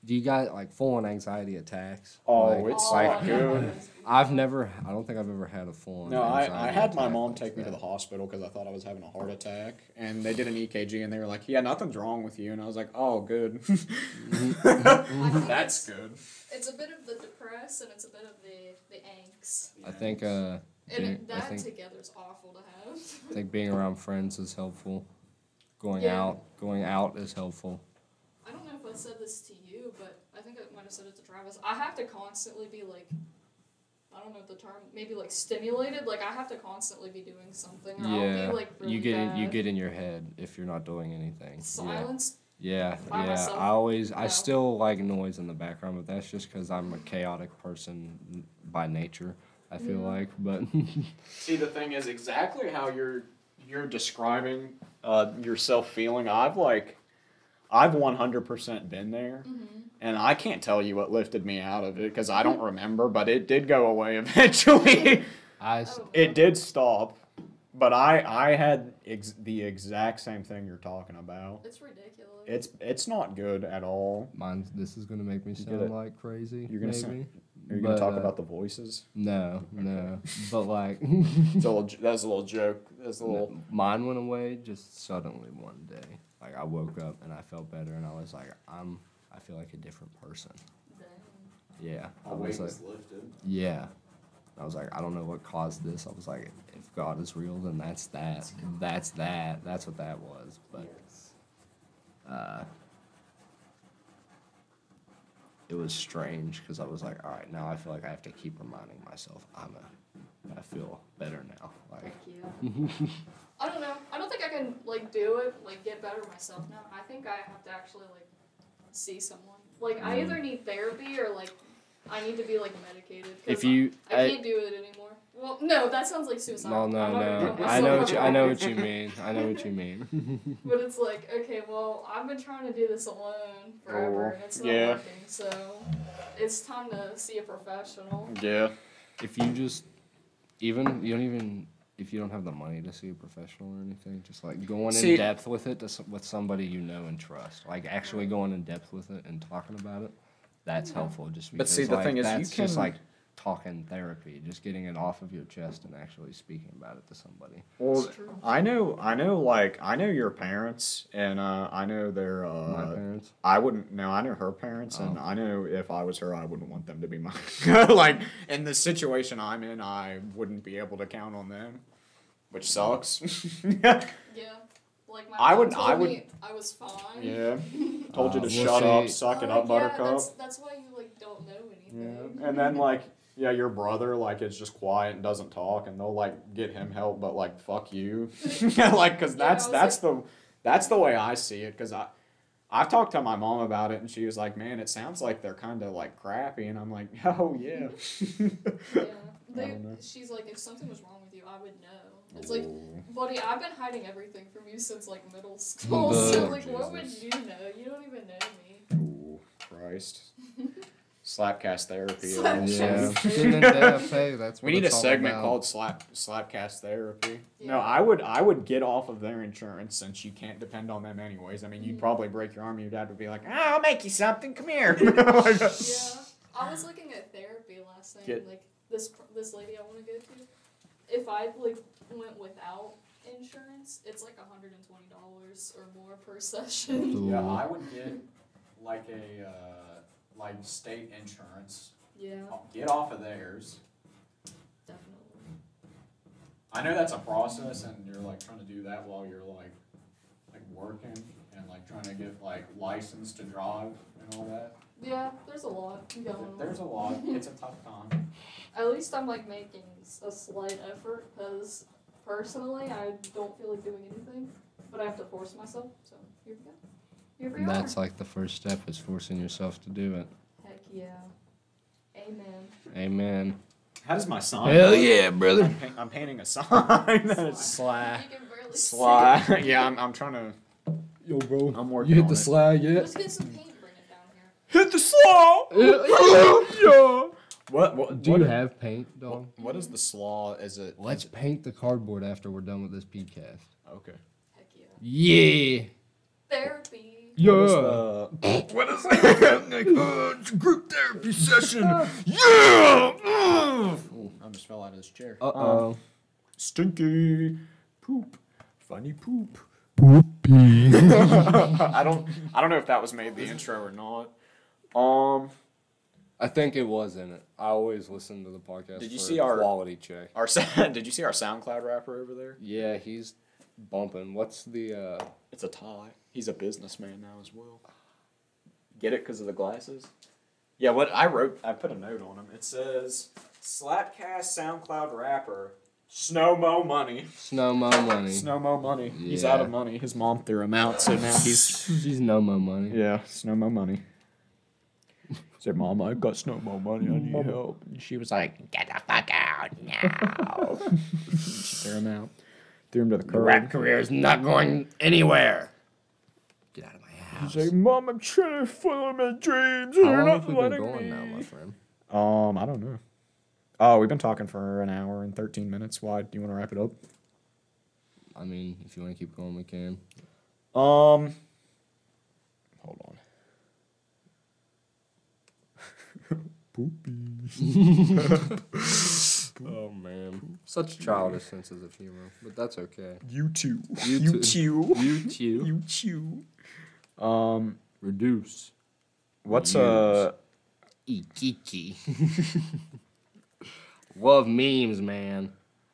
Do you got like full on anxiety attacks? Oh, Like, it's Oh, like I good. know. I've never. I don't think I've ever had a full on. No, I, I had my mom take me to the hospital because I thought I was having a heart attack, and they did an EKG, and they were like, "Yeah, nothing's wrong with you," and I was like, "Oh, good." That's good. It's a bit of the depress and it's a bit of the the angst. I think. Uh, And being- it, I that think. together is awful to have. I think being around friends is helpful. Going Yeah. out, going out is helpful. I don't know if I said this to you, but I think I might have said it to Travis. I have to constantly be like, I don't know what the term, maybe like stimulated. Like I have to constantly be doing something, or I'll Yeah, be like really you get in, you get in your head if you're not doing anything. Yeah. silence. Yeah, by yeah. myself. I always, I still like noise in the background, but that's just because I'm a chaotic person by nature. I feel Yeah. like, but See, the thing is exactly how you're you're describing uh, yourself feeling. I've like, I've one hundred percent been there, and I can't tell you what lifted me out of it because I don't remember, but it did go away eventually. I, s- Oh, it did stop, but I I had ex- the exact same thing you're talking about. It's ridiculous. It's it's not good at all. mine. This is gonna make me sound like crazy. You're gonna maybe. sound- Are you gonna But, talk uh, about the voices? No, no. But like, It's a little, j- that's a little joke. That's a little. mine went away just suddenly one day. Like I woke up and I felt better, and I was like, I'm. I feel like a different person. Dang. Yeah. I was like, lifted. yeah. I was like, I don't know what caused this. I was like, if God is real, then that's that. That's that. That's what that was. But uh, it was strange because I was like, all right, now I feel like I have to keep reminding myself I'm a. I feel better now. Like, Heck yeah. I don't know. Can like do it, like get better myself No, I think I have to actually like see someone. Like I Mm. either need therapy or like I need to be like medicated. If you- I, I I- can't do it anymore. Well, no, that sounds like suicide. no, no, I'm not gonna no. I know what you. I know what you mean. I know what you mean. But it's like, okay, well, I've been trying to do this alone forever, Oh, and it's not yeah. working. So it's time to see a professional. Yeah. if you just even you don't even if you don't have the money to see a professional or anything just like going See- in depth with it to, s- with somebody you know and trust like actually going in depth with it and talking about it that's helpful just because But see, the like, thing is, you that's just can- like talking therapy just getting it off of your chest and actually speaking about it to somebody Well, I know, I know, like I know your parents, and uh, I know their. my Uh, parents I wouldn't. No, I know her parents, and Oh. I know if I was her, I wouldn't want them to be mine. like in the situation I'm in, I wouldn't be able to count on them, which sucks. Yeah. Like my I would- told I would- me I was fine. yeah. Told you Uh, to well, shut up, see- suck it Uh, up, Buttercup. Yeah, that's, that's why you like don't know anything. Yeah, anything. and then like yeah, your brother like is just quiet and doesn't talk, and they'll like get him help, but like fuck you, Yeah, like because Yeah, that's I was that's the that's the way I see it. Because I I've talked to my mom about it, and she was like, man, it sounds like they're kind of like crappy, and I'm like, oh yeah. yeah. They, she's like, if something was wrong with you, I would know. It's like, buddy, I've been hiding everything from you since like middle school. so Oh, like, what would you know? You don't even know me. Ooh, Christ. Slapcast therapy. Slap- almost. yeah Yes. getting in depth hey that's We need a segment about. called slap slapcast therapy. No, I would I would get off of their insurance since you can't depend on them anyways. I mean, you'd Mhm. probably break your arm. Your dad would be like, "Ah, "I'll make you something. Come here." Yeah, I was looking at therapy last night. Get- like this this lady I want to go to. If I like went without insurance, it's like hundred and twenty dollars or more per session. Yeah, I would get like a uh, like state insurance. yeah, Get off of theirs. definitely. I know that's a process, and you're like trying to do that while you're like like working and like trying to get like licensed to drive and all that. Yeah, there's a lot going on. There's a lot. It's a tough time. At least I'm like making a slight effort because personally I don't feel like doing anything, but I have to force myself. So here we go. Here we that's are. like the first step is forcing yourself to do it Heck yeah. Amen. Amen. How does my sign? Hell look? yeah, brother. I'm, paint, I'm painting a sign that is Sly. You can barely sly. yeah, I'm, I'm trying to. Yo, bro. I'm working You hit on the it. slide see. yet? Let's get some paint. Bring it down here. Hit the slaw. yeah. What? What? Do what you i- have paint, dog? What is the slaw? Is it? Let's paint the cardboard after we're done with this podcast. Okay. Heck yeah. Yeah. Therapy. Yeah. What is it? group therapy session. yeah. Ooh, I just fell out of this chair. Uh oh. Stinky poop. Funny poop. Poopy. I don't. I don't know if that was made the intro or not. Um. I think it was in it. I always listen to the podcast. Did you for see our- quality check? Our did you see our SoundCloud rapper over there? Yeah, he's bumping. What's the uh It's a tie. He's a businessman now as well. Get it because of the glasses? Yeah, what I wrote, I put a note on him. It says Slapcast SoundCloud rapper, Snowmo money. snow mo money? Snowmo money. He's out of money. His mom threw him out, so now he's She's no mo money. yeah, Snowmo money. Said, Mom, I've got Snowmo money. I need help. And she was like, Get the fuck out now. she threw him out. Threw him to the curb. career is not going anywhere. Get out of my house. He's like, Mom, I'm trying to follow my dreams. How You're long not have we been letting going me. now, my friend? Um, I don't know. Oh, we've been talking for an hour and 13 minutes. Why? Do you want to wrap it up? I mean, if you want to keep going, we can. Um, hold on. Oh man, such childish senses of humor, but that's okay. You too. You You too. too. You too. You too. Um, Reduce. what's uh? Ikiki. Love memes, man.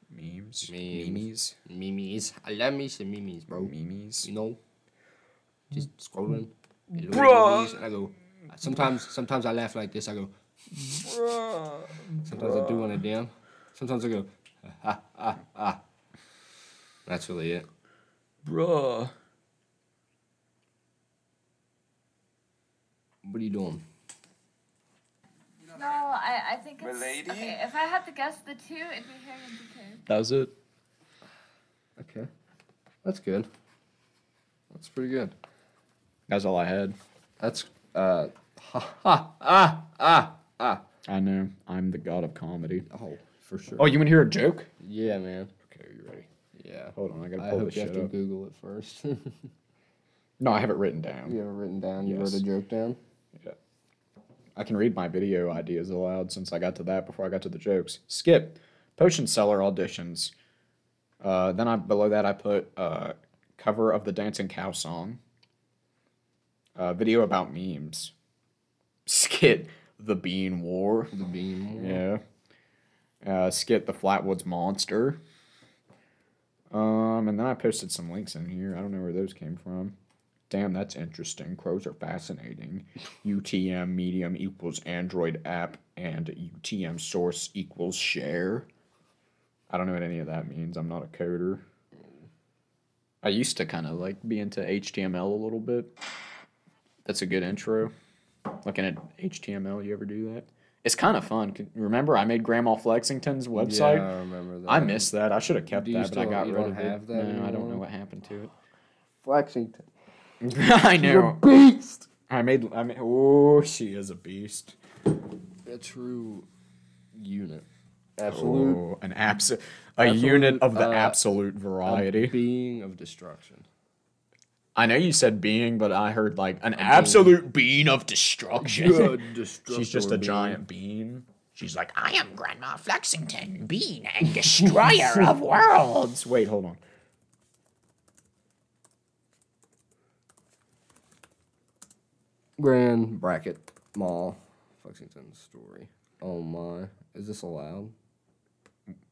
Memes. Memes. Memes. Memes. I love me some memes, bro. Memes. You know, just scrolling. and look at Bruh. And I go. Sometimes, sometimes I laugh like this. I go. Sometimes I do want I damn. Sometimes I go. Ah ah ah. That's really it. Bruh. What are you doing? No, I, I think it's. Milady? Okay, if I had to guess the two, it'd be Harry and DK. That was it. Okay, that's good. That's pretty good. That's all I had. That's uh. Ha ha ah ah ah. I know. I'm the god of comedy. Oh, for sure. Oh, you want to hear a joke? yeah, man. Okay, are you ready? Yeah. Hold on, I gotta I pull hope this you have shit to up. Google it first. No, I have it written down. You have it written down. You Yes. wrote a joke down. Yeah. I can read my video ideas aloud since I got to that before I got to the jokes. Skip, potion seller auditions. Uh, then I below that I put uh, cover of the dancing cow song. Uh, video about memes. Skit the bean war. The beam. Yeah. Uh, skit the Flatwoods monster. Um, and then I posted some links in here. I don't know where those came from. Damn, that's interesting. Crows are fascinating. UTM medium equals Android app and UTM source equals share. I don't know what any of that means. I'm not a coder. I used to kind of like be into HTML a little bit. That's a good intro. Looking at HTML, you ever do that? It's kind of fun. Remember, I made Grandma Flexington's website. Yeah, I remember that. I miss that. I should have kept Do you that, but I still- got you rid don't of have it. that no, I don't know what happened to it. Flexington. I know. Beast. I made. I made. Oh, she is a beast. A true unit. Absolute. Oh, an abs- a Absolute, unit of the uh, absolute variety. A being of destruction. I know you said being, but I heard like an absolute being of destruction. She's just a giant bean. She's like, I am Grandma Flexington, being and destroyer of worlds. Wait, hold on. Grand bracket mall. Flexington story. Oh my. Is this allowed?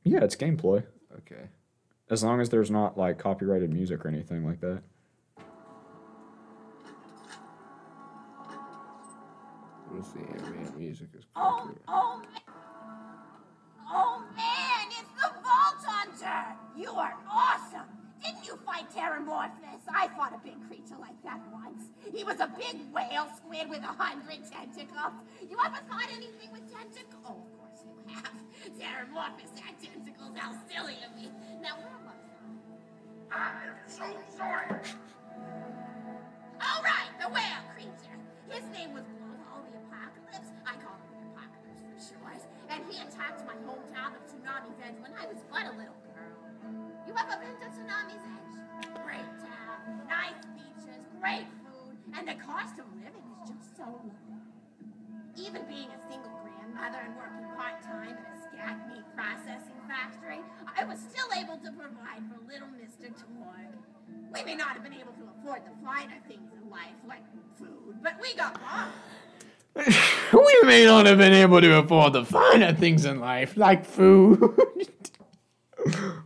Yeah, it's gameplay. Okay. As long as there's not like copyrighted music or anything like that. What is the ambient music is Oh, copyright? oh, oh man, it's the Vault Hunter! You are awesome! Didn't you find fight Terramorphous. I fought a big creature like that once. He was a big whale squid with a hundred tentacles. You ever fought anything with tentacles? Oh, of course you have. Terramorphous had tentacles. How silly of me. Now, where was I? I'm so sorry. All right, the whale creature. His name was Blowhole the Apocalypse. I call him the Apocalypse for short. And he attacked my hometown of Tsunami's Edge when I was but a little girl. You ever been to Tsunami's Edge? Great town, nice beaches, great food, and the cost of living is just so low. Even being a single grandmother and working part-time at a skag meat processing factory, I was still able to provide for little Mr. Torgue. We may not have been able to afford the finer things in life, like food, but we got by. we may not have been able to afford the finer things in life, like food.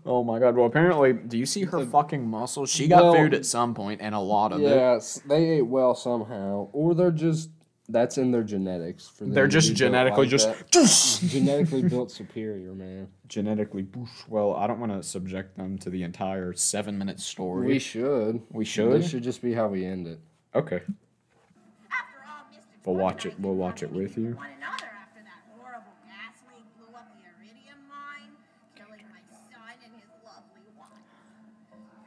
oh my god. Well, apparently, do you see her fucking muscles? She got Well- food at some point, and a lot of it. Yes, they ate well somehow, or they're just that's in their genetics. For them They're to just be built genetically like just- that. genetically built superior, man. Genetically, boosh. well, I don't want to subject them to the entire seven minute story. We should. We should? This should just be how we end it. Okay. After all, Mr. We'll watch it. We'll watch it with you. One another that horrible gas leak blew up the iridium mine, killing my son and his lovely wife.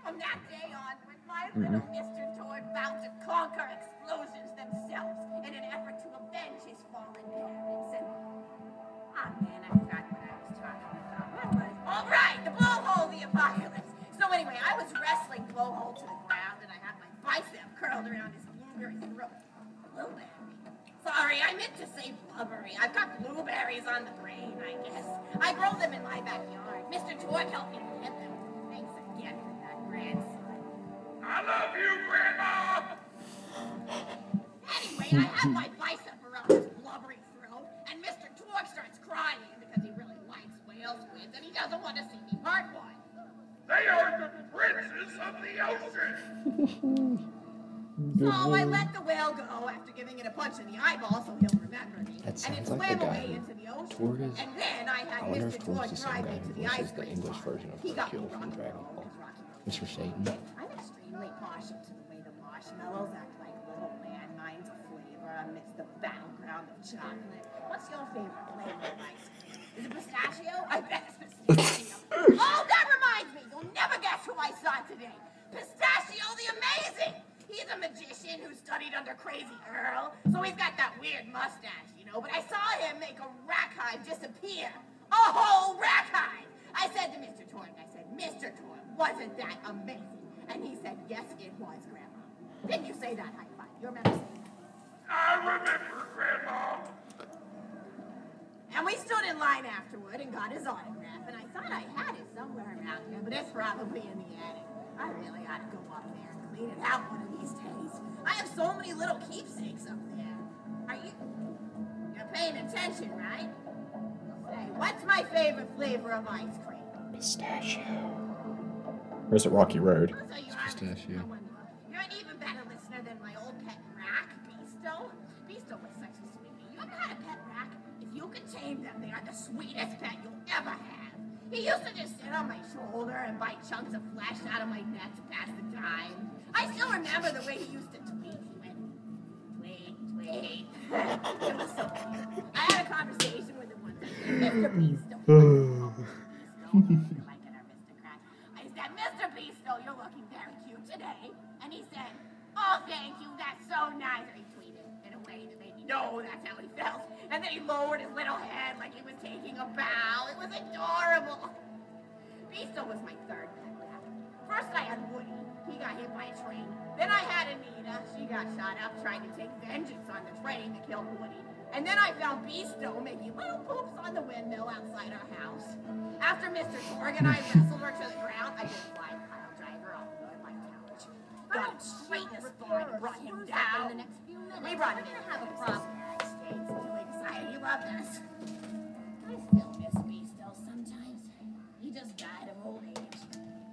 From that day onward, my little Mr. Vowed to conquer explosions themselves in an effort to avenge his fallen parents. And ah man, I forgot what I was talking about. Was? All right, the blowhole, the apocalypse. So anyway, I was wrestling blowhole to the ground, and I had my bicep curled around his blueberry throat. Blueberry. Sorry, I meant to say blubbery. I've got blueberries on the brain, I guess. I grow them in my backyard. Mr. Torgue helped me plant them. Thanks again for that, grandson. I love you, Grandma. Anyway, I have my bicep around his blubbery throat, and Mr. Torgue starts crying because he really likes whale squids, and he doesn't want to see me part one. They are the princes of the ocean. So I let mm-hmm. the whale go after giving it a punch in the eyeball so he'll remember me. That and it sounds like swam the guy away into the ocean. Torgue is. And then I had I wonder Mr. if Torgue's the same drive guy me who to the ice voices the English version of He got me Hercule from Dragon Ball. Mr. Satan. I'm extremely partial to the way the marshmallows act like little landmines of flavor amidst the battleground of chocolate. What's your favorite flavor of ice cream? Is it pistachio? I bet it's pistachio. oh, that reminds me. You'll never guess who I saw today. Pistachio the Amazing. He's a magician who studied under Crazy Earl, so he's got that weird mustache, you know. But I saw him make a rakk hive disappear. A whole rakk hive. I said to Mr. Torn, I said, Mr. Torn, wasn't that amazing? And he said, yes, it was, Grandma. Didn't you say that high five? You remember saying? I remember, Grandma. And we stood in line afterward and got his autograph, and I thought I had it somewhere around here, but it's probably in the attic. I really ought to go up there and it out one of these days. I have so many little keepsakes up there. Are you? You're paying attention, right? Say, what's my favorite flavor of ice cream? Pistachio. Where's it Rocky Road? So you are pistachio. I. You're an even better listener than my old pet rakk, Beasto. Beasto was such a sweetie. You ever had a pet rakk? If you could tame them, they are the sweetest pet you'll ever have. He used to just sit on my shoulder and bite chunks of flesh out of my neck to pass the time. I still remember the way he used to tweet. He went, tweet, tweet. it was so cute. I had a conversation with him once. Mr. Beasto. Oh, Beasto, you're like an aristocrat. I said, Mr. Beasto, you're looking very cute today. And he said, Oh, thank you, that's so nice. Know that's how he felt. And then he lowered his little head like he was taking a bow. It was adorable. Beasto was my third pet. First I had Woody. He got hit by a train. Then I had Anita. She got shot up trying to take vengeance on the train that killed Woody. And then I found Beasto making little poops on the windmill outside our house. After Mr. Torgue and I wrestled her to the ground, I didn't fly Got him straight in the spine and brought him down. We brought him in to have a problem. States too excited. He loved us. I still miss Beasto sometimes. He just died of old age.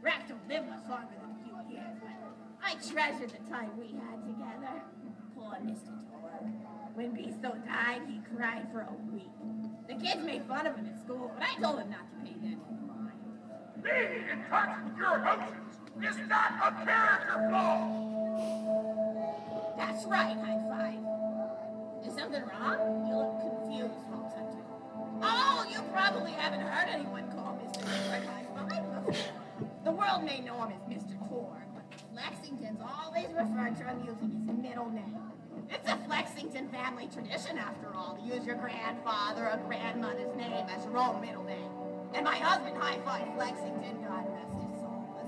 Rakk don't live much longer than a few years, but I treasure the time we had together. Poor Mr. Torgue. When Beasto died, he cried for a week. The kids made fun of him at school, but I told him not to pay that any mind. Being in touch with your emotions is not a character flaw. That's right, high five. Is something wrong? You look confused, Hunter. Oh, you probably haven't heard anyone call Mr. High five before. The world may know him as Mr. Torgue, but Lexington's always referred to him using his middle name. It's a Flexington family tradition, after all, to use your grandfather or grandmother's name as your own middle name. And my husband, High Five Flexington, God rest his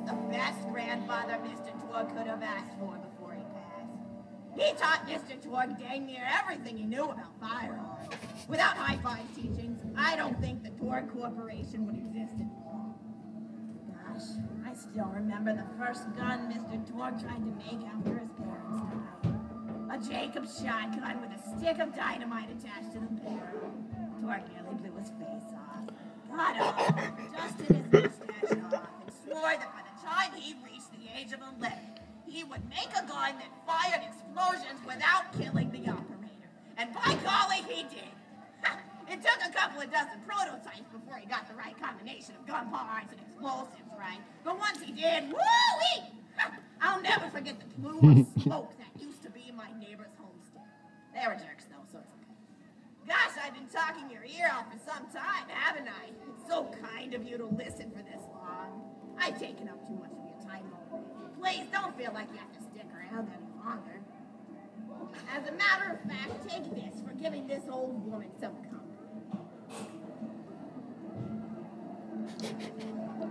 the best grandfather Mr. Torgue could have asked for before he passed. He taught Mr. Torgue dang near everything he knew about firearms. Without High Five's teachings, I don't think the Torgue Corporation would exist at all. Gosh, I still remember the first gun Mr. Torgue tried to make after his parents died. A Jacobs shotgun with a stick of dynamite attached to the barrel. Torgue nearly blew his face off. Got up, dusted his mustache off, and swore that he reached the age of 11, he would make a gun that fired explosions without killing the operator. And by golly, he did. It took a couple of dozen prototypes before he got the right combination of gun parts and explosives right. But once he did, woo-wee! I'll never forget the plume of smoke that used to be my neighbor's homestead. They were jerks though, so it's okay. Gosh, I've been talking your ear off for some time, haven't I? It's so kind of you to listen for this long. I've taken up too much of your time already. Please don't feel like you have to stick around any longer. As a matter of fact, take this for giving this old woman some company.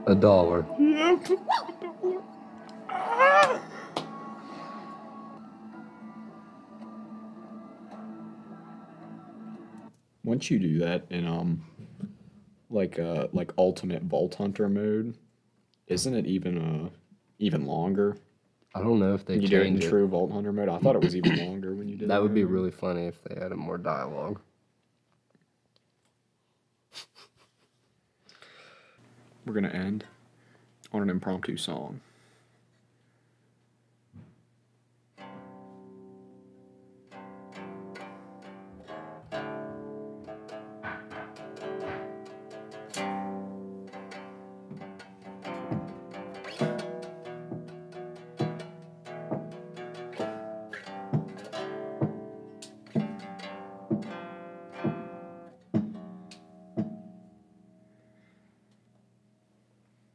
A dollar. Once you do that in um like uh like ultimate vault hunter mode, isn't it even uh even longer? I don't know if they did. you do it in change it. true vault hunter mode. I thought it was even longer when you did That would be really funny if they added more dialogue. We're gonna end on an impromptu song.